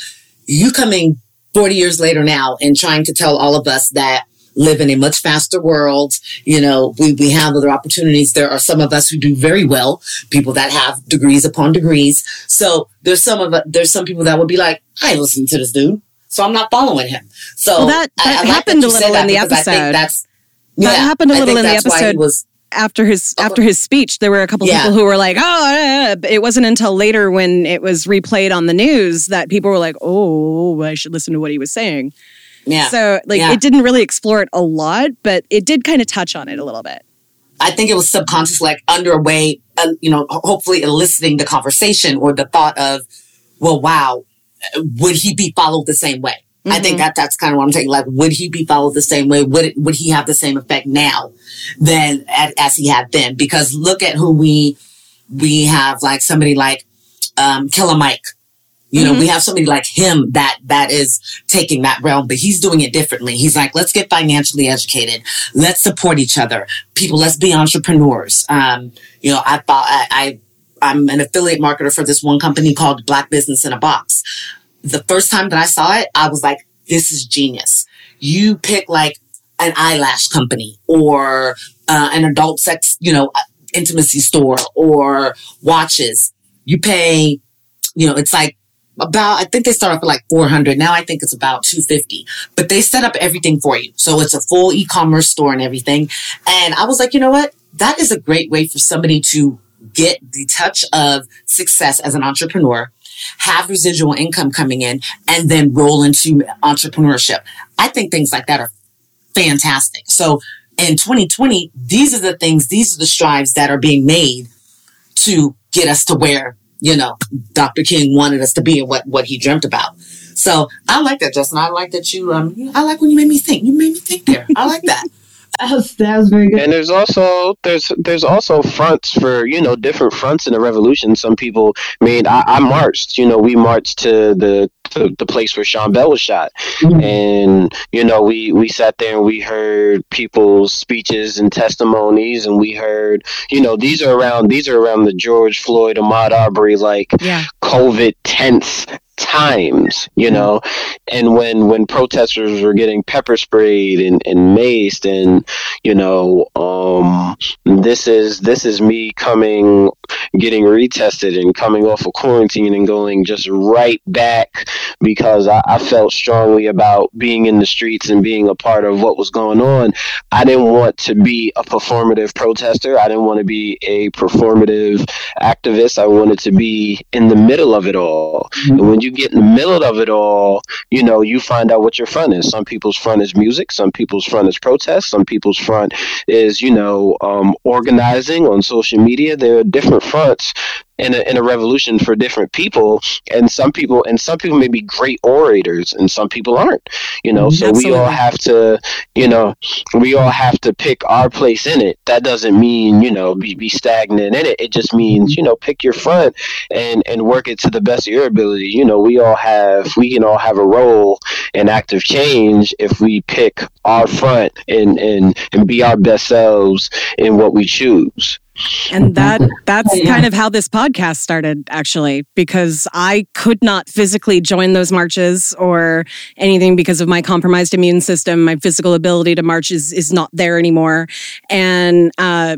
You coming forty years later now and trying to tell all of us that live in a much faster world. You know, we, we have other opportunities. There are some of us who do very well, people that have degrees upon degrees. So there's some of there's some people that would be like, I listen to this dude, so I'm not following him. So Well, that- that I like happened you a little in the because I think episode. that's That happened a little in the that's why he episode. was after his after his speech, there were a couple Yeah. people who were like, "Oh," uh, it wasn't until later when it was replayed on the news that people were like, "Oh, I should listen to what he was saying." yeah. So, like, Yeah. it didn't really explore it a lot, but it did kind of touch on it a little bit. I think it was subconscious, like underway, uh, you know, hopefully eliciting the conversation or the thought of, well, wow, would he be followed the same way? I think that that's kind of what I'm saying. Like, would he be followed the same way? Would it, would he have the same effect now than as, as he had then? Because look at who we we have, like somebody like um, Killer Mike. You know, we have somebody like him that that is taking that realm, but he's doing it differently. He's like, let's get financially educated. Let's support each other. People, let's be entrepreneurs. Um, you know, I thought I, I I'm an affiliate marketer for this one company called Black Business in a Box. The first time that I saw it, I was like, this is genius. You pick like an eyelash company or uh, an adult sex, you know, intimacy store or watches. You pay, you know, it's like about, I think they start off at like 400. Now I think it's about 250, but they set up everything for you. So it's a full e-commerce store and everything. And I was like, you know what? That is a great way for somebody to get the touch of success as an entrepreneur, have residual income coming in, and then roll into entrepreneurship. I think things like that are fantastic. So in 2020, these are the things, these are the strides that are being made to get us to where, you know, Dr. King wanted us to be and what, what he dreamt about. So I like that, Justin. I like that you, um, I like when you made me think. You made me think there. I like that. That was, that was very good. And there's also there's there's also fronts for you know different fronts in the revolution. Some people I mean I, I marched. You know we marched to the to the place where Sean Bell was shot, and you know we we sat there and we heard people's speeches and testimonies, and we heard you know these are around these are around the George Floyd, Ahmaud Arbery like Yeah. COVID tense times, you know, and when when protesters were getting pepper sprayed and, and maced, and you know, um, this is this is me coming, getting retested and coming off of quarantine and going just right back because I, I felt strongly about being in the streets and being a part of what was going on. I didn't want to be a performative protester. I didn't want to be a performative activist. I wanted to be in the middle of it all. And when you get in the middle of it all, you know, you find out what your front is. Some people's front is music. Some people's front is protest. Some people's front is, you know, um, organizing on social media. There are different fronts in a, in a revolution for different people and some people and some people may be great orators and some people aren't you know so we all have to you know we all have to pick our place in it. That doesn't mean you know be, be stagnant in it. It just means you know pick your front and and work it to the best of your ability. You know we all have we can all have a role in active change if we pick our front and and and be our best selves in what we choose And that that's Yeah. kind of how this podcast started actually because I could not physically join those marches or anything because of my compromised immune system. My physical ability to march is is not there anymore. And uh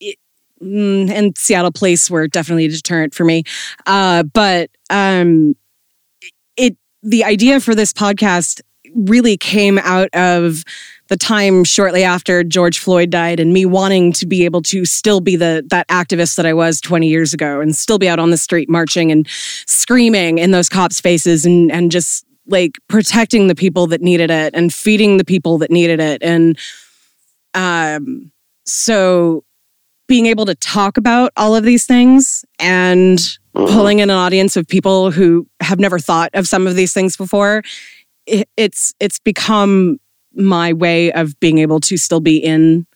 it, mm, and Seattle police were definitely a deterrent for me. Uh but um it the idea for this podcast really came out of the time shortly after George Floyd died and me wanting to be able to still be the that activist that I was 20 years ago and still be out on the street marching and screaming in those cops' faces and and just like protecting the people that needed it and feeding the people that needed it. And um so being able to talk about all of these things and pulling in an audience of people who have never thought of some of these things before it, it's it's become my way of being able to still be in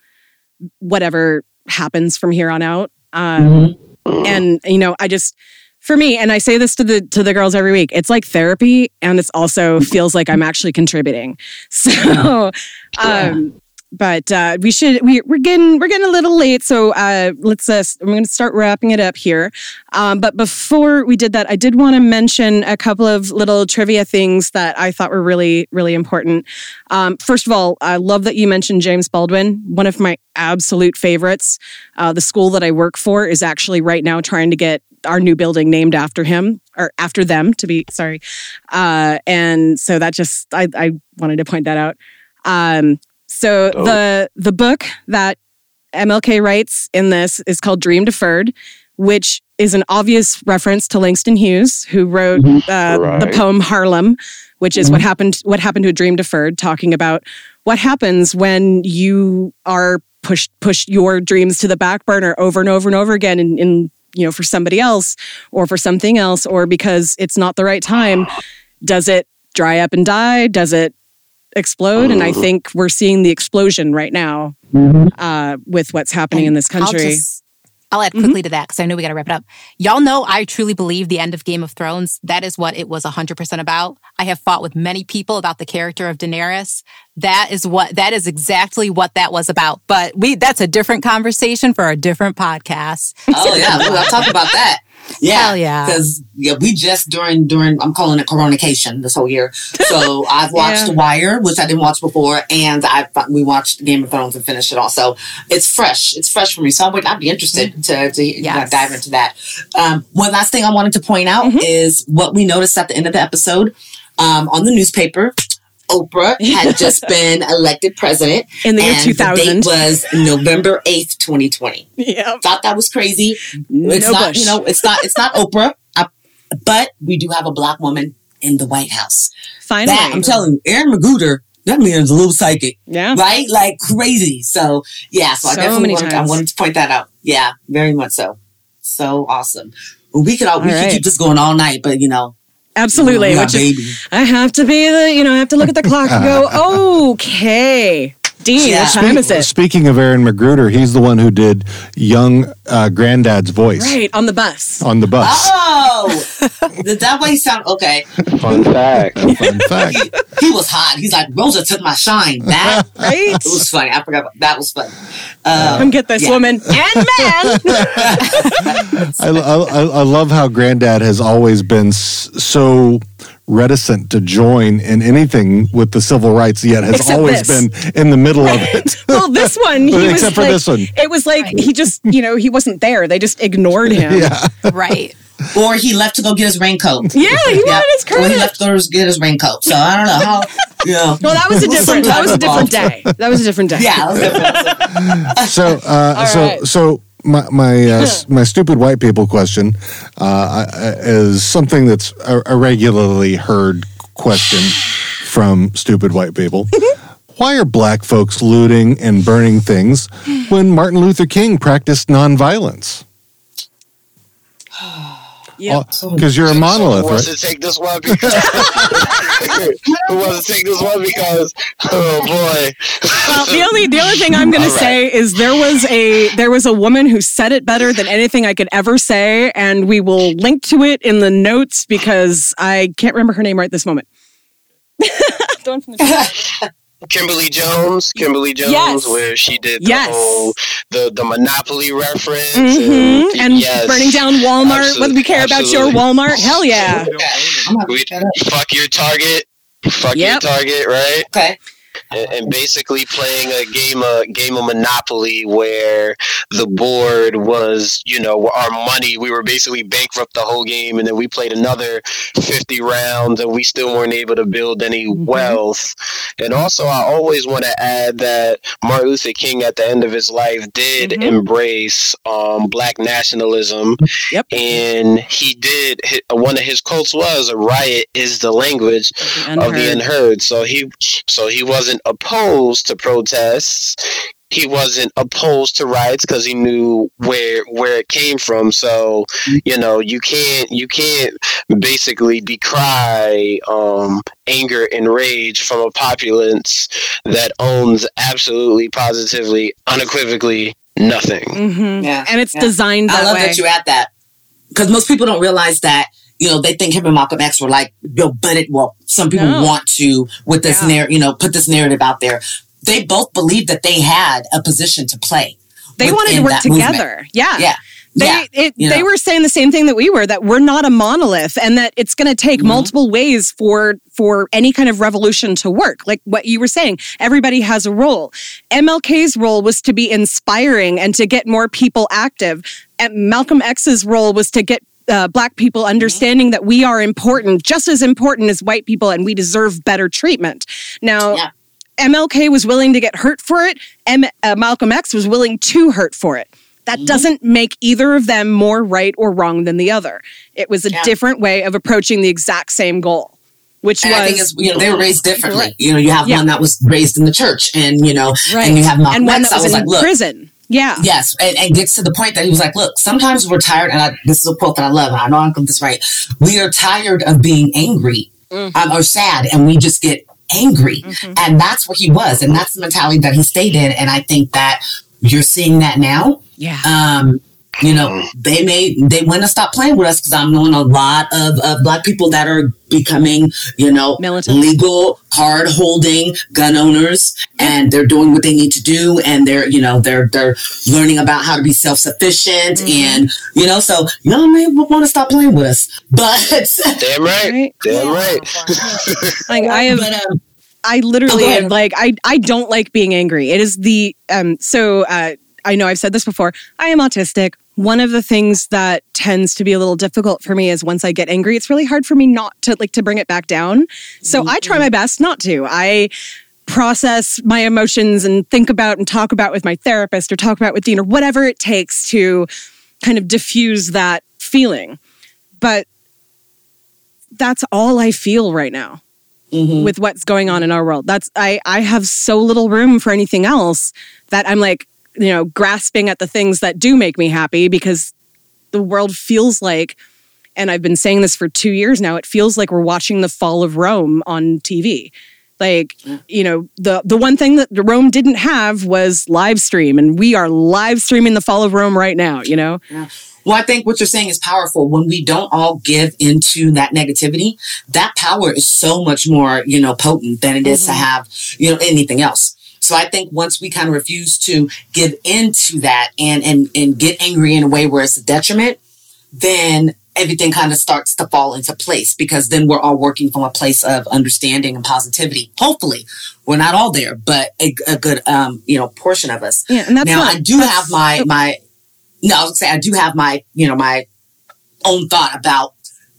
whatever happens from here on out. Um and you know i just for me and i say this to the to the girls every week it's like therapy and it's also feels like i'm actually contributing. [laughs] So um but uh, we should we, we're getting we're getting a little late so uh, let's uh, i'm going to start wrapping it up here. Um, but before we did that i did want to mention a couple of little trivia things that i thought were really really important. Um, first of all i love that you mentioned james baldwin one of my absolute favorites. Uh, the school that i work for is actually right now trying to get our new building named after him or after them to be sorry. Uh, and so that just I, I wanted to point that out. Um, so Dope. the the book that MLK writes in this is called Dream Deferred, which is an obvious reference to Langston Hughes, who wrote uh, the poem Harlem, which is what happened what happened to a dream deferred, talking about what happens when you are pushed push your dreams to the back burner over and over and over again in, in you know for somebody else or for something else or because it's not the right time. Does it dry up and die? Does it explode and i think we're seeing the explosion right now uh, with what's happening in this I'll country just- I'll add quickly to that because I know we got to wrap it up. Y'all know I truly believe the end of Game of Thrones. That is what it was 100% about. I have fought with many people about the character of Daenerys. That is what, that is exactly what that was about. But we, that's a different conversation for a different podcast. Oh yeah, [laughs] Ooh, I'll talk about that. Yeah, Hell yeah. Because yeah, we just during during I'm calling it coronation this whole year. So [laughs] I've watched Yeah. The Wire, which I didn't watch before, and I we watched Game of Thrones and finished it all. So it's fresh. It's fresh for me. So I would I'd be interested to to you know, dive into that. Um, one last thing I wanted to point out Mm-hmm. is what we noticed at the end of the episode um, on the newspaper. Oprah had just [laughs] been elected president In the year and 2000. date was November eighth, twenty twenty Yeah. thought that was crazy. It's No not, Bush. you know, it's not, it's not Oprah, uh, but we do have a black woman in the White House. Finally. That I'm telling you, Aaron McGruder, that man is a little psychic, yeah. right? Like crazy. So yeah, so, I definitely many wanted, I wanted to point that out. Yeah, very much so. So awesome. We could all, we All could keep this going all night, but you know, Absolutely. Which is, baby. I have to be the, you know, I have to look at the clock and go, [laughs] okay. Dean, Yeah. what time is it? Speaking of Aaron McGruder, he's the one who did young uh, granddad's voice Right, on the bus. on the bus. Oh, did [laughs] that way sound okay? Fun fact. Fun [laughs] fact. He was hot. He's like, Rosa took my shine. That [laughs] Right? it was funny. I forgot. About, that was funny. Um, Come get this yeah. woman and man. I, I, I love how Granddad has always been so reticent to join in anything with the civil rights, yet has Except always this. been in the middle of it. [laughs] well, this one, he [laughs] Well, was except for like, this one. It was like he just, you know, he wasn't there. They just ignored him. [laughs] yeah. Right. or he left to go get his raincoat. Yeah, he wanted his Or he left to go get his raincoat. So I don't know how. You know. Well, that was a different. That was a different day. That was a different day. Yeah, that different. So, uh, so, right. so my my uh, [laughs] my stupid white people question uh, is something that's a, a regularly heard question from stupid white people. [laughs] Why are black folks looting and burning things when Martin Luther King practiced nonviolence? Yep. Because oh, oh. you're a monolith, Who wants right? to take this one? Because [laughs] who wants to take this one? Because oh boy. Well, the only the only thing I'm going to All right. say is there was a there was a woman who said it better than anything I could ever say, and we will link to it in the notes because I can't remember her name right this moment. [laughs] The one from the- Kimberly Jones, Kimberly Jones, Yes. where she did the Yes. whole the the Monopoly reference Mhm. and, and yes, burning down Walmart. Absol- Whether we care about your. Walmart, hell yeah. I'm We, look that up. fuck your target, fuck Yep. your target, right? Okay. And, and basically playing a game of game of Monopoly where the board was, you know, our money. We were basically bankrupt the whole game, and then we played another fifty rounds, and we still weren't able to build any Mm-hmm. wealth. And also, I always want to add that Martin Luther King, at the end of his life, did Mhm. embrace um, black nationalism, Yep. and he did. One of his quotes was, "A riot is the language." of the unheard. So he so he wasn't opposed to protests. He wasn't opposed to riots because he knew where where it came from. So you know you can't you can't basically decry um, anger and rage from a populace that owns absolutely positively unequivocally nothing. hmm Yeah. And it's Yeah. designed that I love way. that you add that because most people don't realize that. You know, they think him and Malcolm X were like, but it, well, some people No. want to, with this Yeah. narrative, you know, put this narrative out there. They both believed that they had a position to play. they wanted to work that movement. together. Yeah. Yeah. They yeah. it, you they were saying the same thing that we were that we're not a monolith and that it's going to take Mm-hmm. multiple ways for for any kind of revolution to work. Like what you were saying, everybody has a role. MLK's role was to be inspiring and to get more people active. And Malcolm X's role was to get uh, black people Mm-hmm. understanding that we are important, just as important as white people, and we deserve better treatment. Now, Yeah. MLK was willing to get hurt for it. M- uh, Malcolm X was willing to hurt for it. That Mm-hmm. doesn't make either of them more right or wrong than the other. It was a Yeah. different way of approaching the exact same goal, which And was I think it's, you know, they were raised differently. You know, you have Yeah. one that was raised in the church and, you know, right, and you have Malcolm and one X that was, like, in look, prison. Yeah, Yes, and, and gets to the point that he was like, "Look, sometimes we're tired." And I, this is a quote that I love, and I know I'm getting this right. We are tired of being angry Mm-hmm. um, or sad, and we just get angry, and that's where he was, and that's the mentality that he stayed in. And I think that you're seeing that now. yeah. Um, You know, they may they want to stop playing with us because I'm knowing a lot of, of black people that are becoming, you know, Militant. legal card holding gun owners, and they're doing what they need to do, and they're you know they're they're learning about how to be self sufficient, and you know, so y'all may want to stop playing with us, [laughs] but Damn right. Right. Damn right. [laughs] [laughs] Like I am. but, um, I Oh, literally go am like I I don't like being angry. It is the um so uh I know I've said this before. I am autistic. One of the things that tends to be a little difficult for me is once I get angry, it's really hard for me not to like to bring it back down. So I try my best not to. I process my emotions and think about and talk about with my therapist or talk about with Dean or whatever it takes to kind of diffuse that feeling. But that's all I feel right now mm-hmm. with what's going on in our world. That's I I have so little room for anything else that I'm like, you know, grasping at the things that do make me happy because the world feels like and I've been saying this for 2 years now, it feels like we're watching the fall of Rome on TV. Like, you know, the the one thing that Rome didn't have was live stream and we are live streaming the fall of Rome right now, you know. Well, I think what you're saying is powerful. When we don't all give into that negativity, that power is so much more, you know, potent than it is to mm-hmm. have, you know, anything else. So I think once we kind of refuse to give into that and and and get angry in a way where it's a detriment, then everything kind of starts to fall into place because then we're all working from a place of understanding and positivity. Hopefully, we're not all there, but a, a good um, you know, portion of us. Yeah, and that's now not- I do have my my no, I was gonna say I do have my, you know, my own thought about,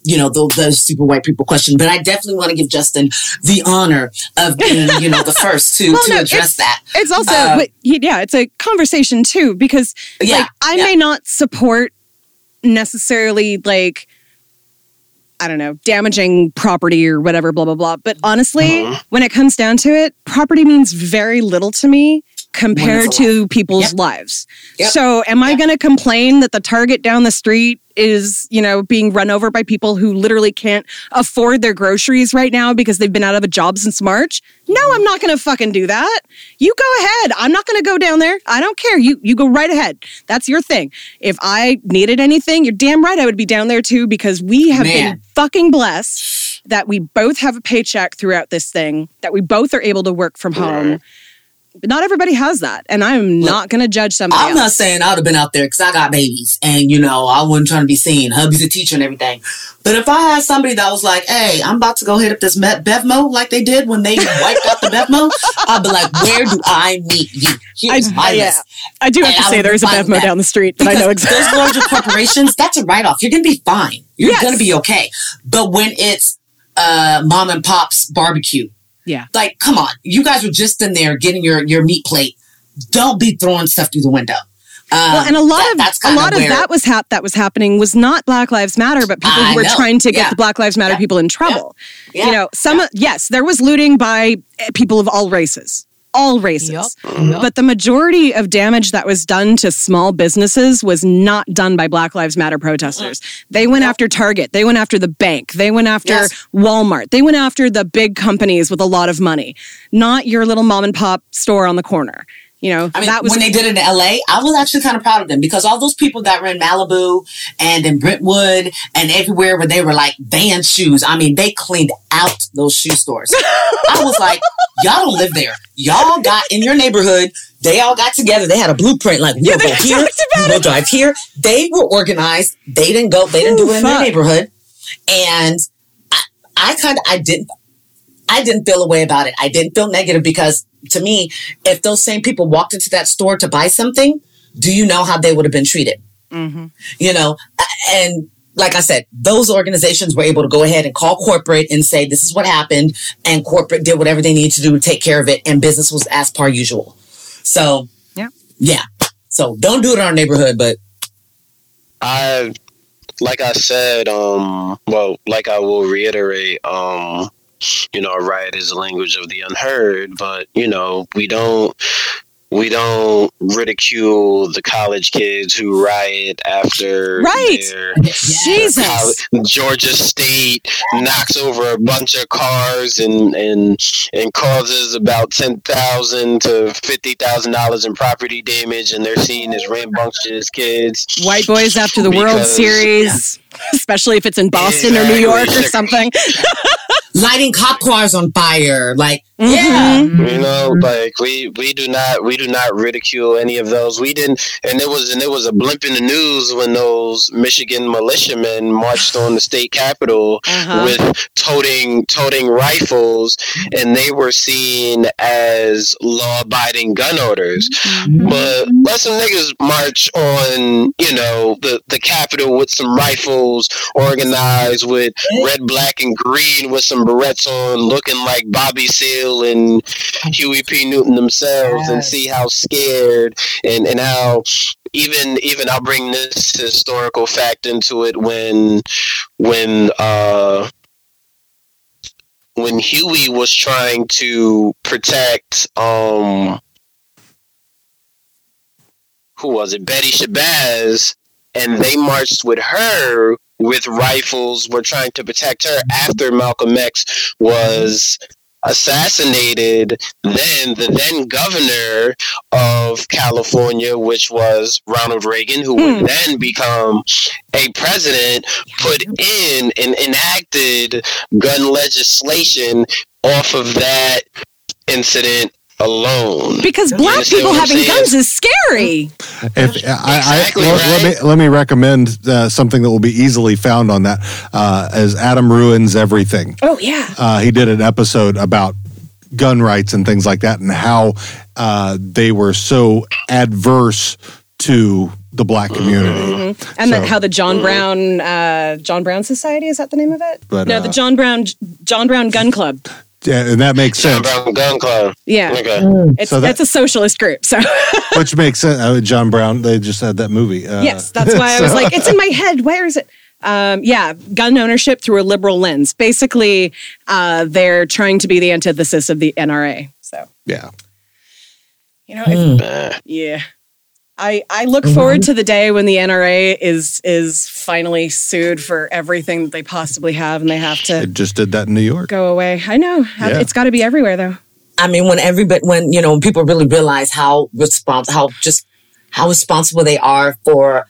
you know, the, the super white people question, but I definitely want to give Justin the honor of being, [laughs] you know, the first to, Well, to no, address that. It's also, Uh, yeah, it's a conversation too because Yeah, like I yeah. may not support necessarily like I don't know, damaging property or whatever, blah blah blah. But honestly, Uh-huh. when it comes down to it, property means very little to me compared to people's Yep. lives. Yep. So, am I going to complain that the Target down the street is, you know, being run over by people who literally can't afford their groceries right now because they've been out of a job since March? No, I'm not going to fucking do that. You go ahead. I'm not going to go down there. I don't care. You you go right ahead. That's your thing. If I needed anything, you're damn right I would be down there too because we have been fucking blessed that we both have a paycheck throughout this thing, that we both are able to work from home. Not everybody has that, and I'm not going to judge somebody I'm else. not saying I would have been out there because I got babies and, you know, I wasn't trying to be seen. Hubby's a teacher and everything. But if I had somebody that was like, hey, I'm about to go hit up this Me- Bevmo like they did when they wiped out the Bevmo, [laughs] I'd be like, where do I meet you? Here's I- my yeah. list. I do have And to I say there is a Bevmo that. down the street, but I know exactly. Those larger [laughs] corporations, that's a write off. You're going to be fine. You're Yes. going to be okay. But when it's uh, mom and pop's barbecue, Yeah. like, come on. You guys were just in there getting your, your meat plate. Don't be throwing stuff through the window. Um, Well, and a lot that- of that's a lot of that was hap- that was happening was not Black Lives Matter, but people I who were know. trying to get Yeah. the Black Lives Matter Yeah. people in trouble. Yeah. You know, some yes, there was looting by eh, people of all races, all races. Yup. But the majority of damage that was done to small businesses was not done by Black Lives Matter protesters. Mm-hmm. They went after Target, they went after the bank, they went after Yes. Walmart, they went after the big companies with a lot of money, not your little mom and pop store on the corner. You know, I mean, that was when they did it in LA, I was actually kind of proud of them because all those people that were in Malibu and in Brentwood and everywhere where they were like van shoes, I mean, they cleaned out those shoe stores. I was like, [laughs] y'all don't live there. Y'all got in your neighborhood. They all got together. They had a blueprint like, we'll they go [laughs] here, we'll drive here. They were organized. They didn't go, they didn't do it in their neighborhood. And I, I kind of, I didn't, I didn't feel a way about it. I didn't feel negative because to me, if those same people walked into that store to buy something, do you know how they would have been treated? You know, and like I said, those organizations were able to go ahead and call corporate and say, this is what happened. And corporate did whatever they needed to do to take care of it. And business was as per usual. So, Yeah. Yeah. So don't do it in our neighborhood, but I like I said, um, well, like I will reiterate, um, you know, a riot is the language of the unheard, but you know, we don't we don't ridicule the college kids who riot after Right. their Jesus. Col- Georgia State knocks over a bunch of cars and and and causes about ten thousand to fifty thousand dollars in property damage, and they're seen as rambunctious kids. White boys after the World Because- Series, [laughs] especially if it's in Boston or New York or something. [laughs] Lighting cop cars on fire. Like, Mm-hmm. yeah. You know, like we we do not we do not ridicule any of those. We didn't, and it was and it was a blimp in the news when those Michigan militiamen marched on the state capitol Uh-huh. with toting toting rifles, and they were seen as law abiding gun owners. But let some niggas march on, you know, the the capitol with some rifles, organized with red, black, and green, with some berets on, looking like Bobby Seale and Huey P. Newton themselves, and see how scared and and how even even I'll bring this historical fact into it when when uh when Huey was trying to protect um who was it? Betty Shabazz and they marched with her with rifles were trying to protect her after Malcolm X was assassinated. Then the then governor of California which was Ronald Reagan who would hmm. then become a president put in and enacted gun legislation off of that incident alone Because black people having saying? guns is scary. If I, I let, let me let me recommend uh, something that will be easily found on that uh, as Adam ruins everything. Oh yeah. Uh, he did an episode about gun rights and things like that, and how uh, they were so adverse to the black community. And then So- how the John Brown uh, John Brown Society is that the name of it? But, no, uh, the John Brown John Brown Gun Club. Yeah, and that makes sense. Brown Gun Club. Yeah, Okay. it's So that- it's a socialist group. So [laughs] Which makes sense. Uh, John Brown, they just had that movie. Uh, yes, that's why I [laughs] was so- like, it's in my head. Where is it? Um, yeah, gun ownership through a liberal lens. Basically, uh, they're trying to be the antithesis of the NRA. So yeah. you know, if, yeah. I, I look forward to the day when the NRA is is finally sued for everything that they possibly have and they have to It just did that in New York. go away. I know. Yeah. It's got to be everywhere though. I mean, when everybody, when you know, when people really realize how respons- how just how responsible they are for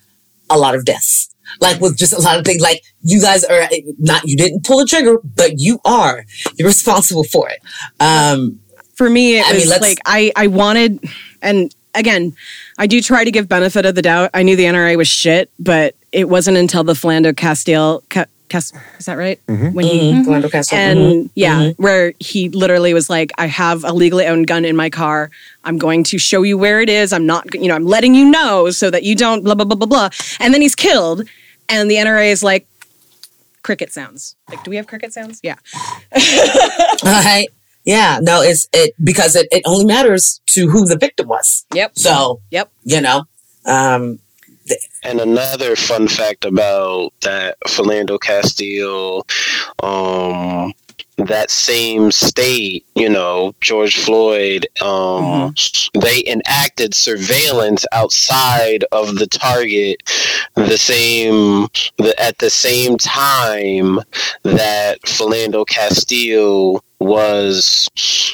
a lot of deaths, like with just a lot of things. Like you guys are not, you didn't pull the trigger, but you are. You're responsible for it. Um, For me, it I was let's- like I I wanted, and again, I do try to give benefit of the doubt. I knew the NRA was shit, but it wasn't until the Philando Castile. Ca- Cas- is that right? When he Mhm. Philando Castile. and Mhm. yeah, Mhm. where he literally was like, "I have a legally owned gun in my car. I'm going to show you where it is. I'm not, you know, I'm letting you know so that you don't blah blah blah blah blah." And then he's killed, and the NRA is like, cricket sounds. Like, do we have cricket sounds? Yeah. [laughs] right? Yeah, no, it's it because it, it only matters to who the victim was. Yep. So, yep. You know, um, And another fun fact about that Philando Castile, um, that same state, you know, George Floyd, um, they enacted surveillance outside of the target the same the, at the same time that Philando Castile was,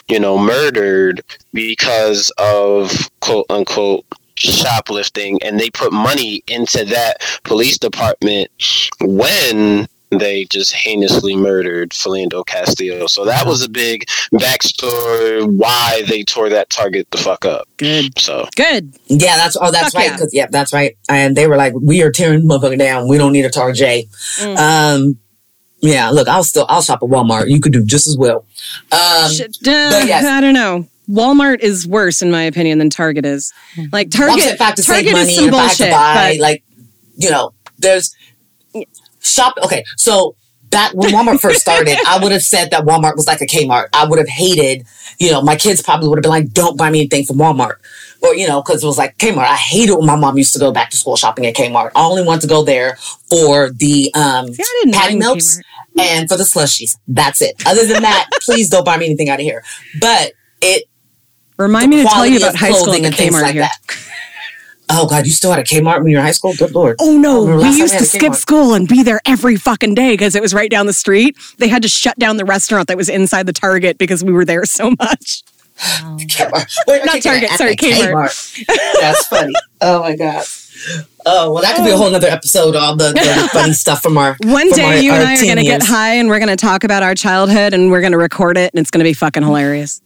you know, murdered because of quote unquote shoplifting and they put money into that police department when they just heinously murdered Philando Castillo. So that was a big backstory why they tore that target the fuck up. Good. So Good. Yeah, that's oh, that's Fuck right. yeah. Yeah, that's right. And they were like, "We are tearing the motherfucker down. We don't need a Tar J." Mm. Um, yeah. Look, I'll still I'll shop at Walmart. You could do just as well. Um, Shit, uh, yes. [laughs] I don't know. Walmart is worse in my opinion than Target is. Like Target, saying if I have to Target money is some and if I have to bullshit. buy, but like, you know, there's shop. Okay, so that when Walmart first started, I would have said that Walmart was like a Kmart. I would have hated, you know, my kids probably would have been like, "Don't buy me anything from Walmart," or you know, because it was like Kmart. I hated when my mom used to go back to school shopping at Kmart. I only wanted to go there for the um, didn't patty melts and for the slushies. That's it. Other than that, [laughs] please don't buy me anything out of here. But it Remind me to tell you about high school and Kmart like here. that. Oh God, you still had a Kmart when you were in high school? Good lord. Oh no, we used to skip Kmart. school and be there every fucking day because it was right down the street. They had to shut down the restaurant that was inside the Target because we were there so much. Kmart. Wait, Not Target, sorry, the Kmart. That's funny. Oh my God. Oh well, that could be a whole nother episode. All the, the [laughs] funny stuff from our One from day our- you and I are going to get high and we're going to talk about our childhood and we're going to record it and it's going to be fucking hilarious.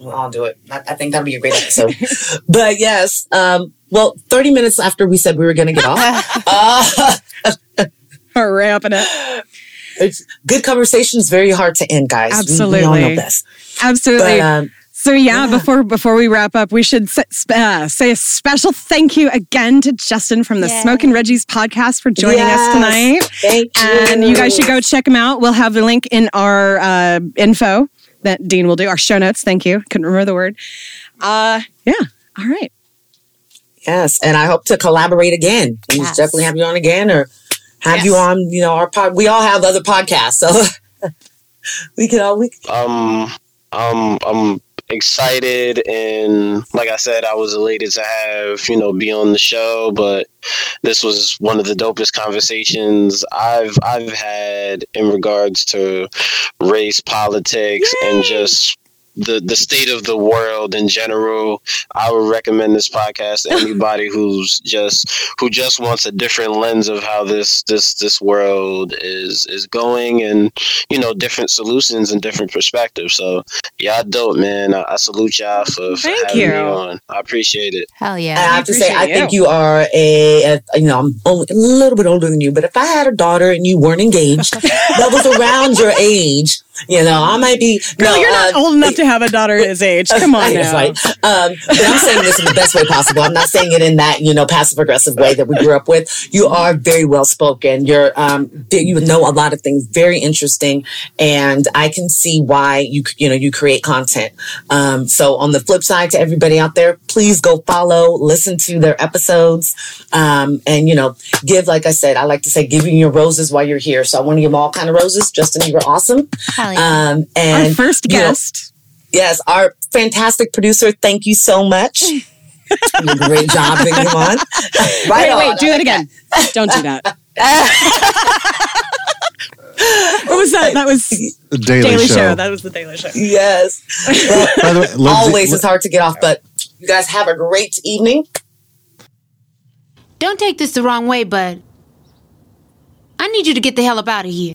Well, I'll do it. I, I think that'll be a great episode. [laughs] but yes, um, well, thirty minutes after we said we were going to get off, [laughs] uh, We're wrapping it. it's good conversation is very hard to end, guys. We- We, all Absolutely. know this. Absolutely. But, um, so yeah, before before we wrap up, we should uh, say a special thank you again to Justin from the Smokin' Reggie's podcast for joining us tonight. Thank you. And you guys should go check him out. We'll have the link in our uh, info that Dean will do, our show notes. Thank you. Couldn't remember the word. Uh, yeah. All right. Yes, and I hope to collaborate again. We Yes. definitely have you on again, or have you on. You know, our pod. We all have other podcasts, so [laughs] we can all we. Um, um, I'm excited and like I said, I was elated to have you know be on the show. But this was one of the dopest conversations I've I've had in regards to race politics and just. The, the state of the world in general, I would recommend this podcast to anybody [laughs] who's just who just wants a different lens of how this this this world is is going, and you know different solutions and different perspectives. So y'all dope, man. I, I salute y'all for, for Thank having you. me on. I appreciate it. Hell yeah! And I yeah. have to say, I think you are a, a- you know, I'm only a little bit older than you, but if I had a daughter and you weren't engaged, [laughs] that was around your age, you know, I might be. Girl, no, you're not uh, old enough to have a daughter his age. [laughs] Come on now. right. Um, but I'm saying this in the best way possible. I'm not saying it in that you know passive aggressive way that we grew up with. You are very well spoken. You're um, you know a lot of things, very interesting, and I can see why you you know you create content. Um, so on the flip side, to everybody out there, please go follow, listen to their episodes, um, and you know give like I said, I like to say, give your roses while you're here. So I want to give all kind of roses. Justin, you were awesome. Hell yeah. Um, and Our first you know, guest. Yes, our fantastic producer. Thank you so much. [laughs] you did a great job bringing him on. Right [laughs] wait, on. wait, do that again. Don't do that. [laughs] what was that? That was The Daily, Daily Show. Show. That was the Daily Show. Yes. Well, By the way, Lindsay- always it's hard to get off, but you guys have a great evening. Don't take this the wrong way, but I need you to get the hell up out of here.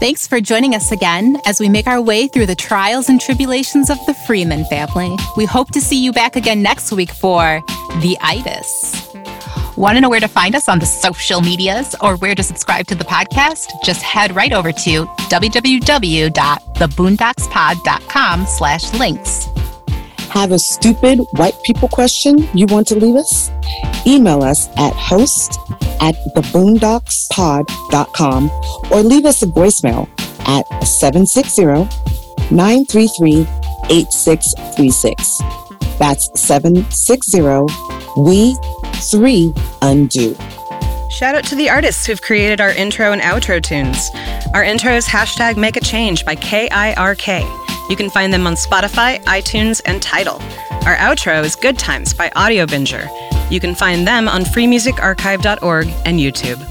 Thanks for joining us again as we make our way through the trials and tribulations of the Freeman family. We hope to see you back again next week for The Itis. Want to know where to find us on the social medias or where to subscribe to the podcast? Just head right over to www.theboondockspod.com slash links. Have a stupid white people question you want to leave us? Email us at host at theboondockspod.com or leave us a voicemail at 760-933-8636. That's 760-we-3 undo. Shout out to the artists who've created our intro and outro tunes. Our intro is hashtag Make a Change by KIRK. You can find them on Spotify, iTunes, and Tidal. Our outro is Good Times by Audiobinger. You can find them on freemusicarchive.org and YouTube.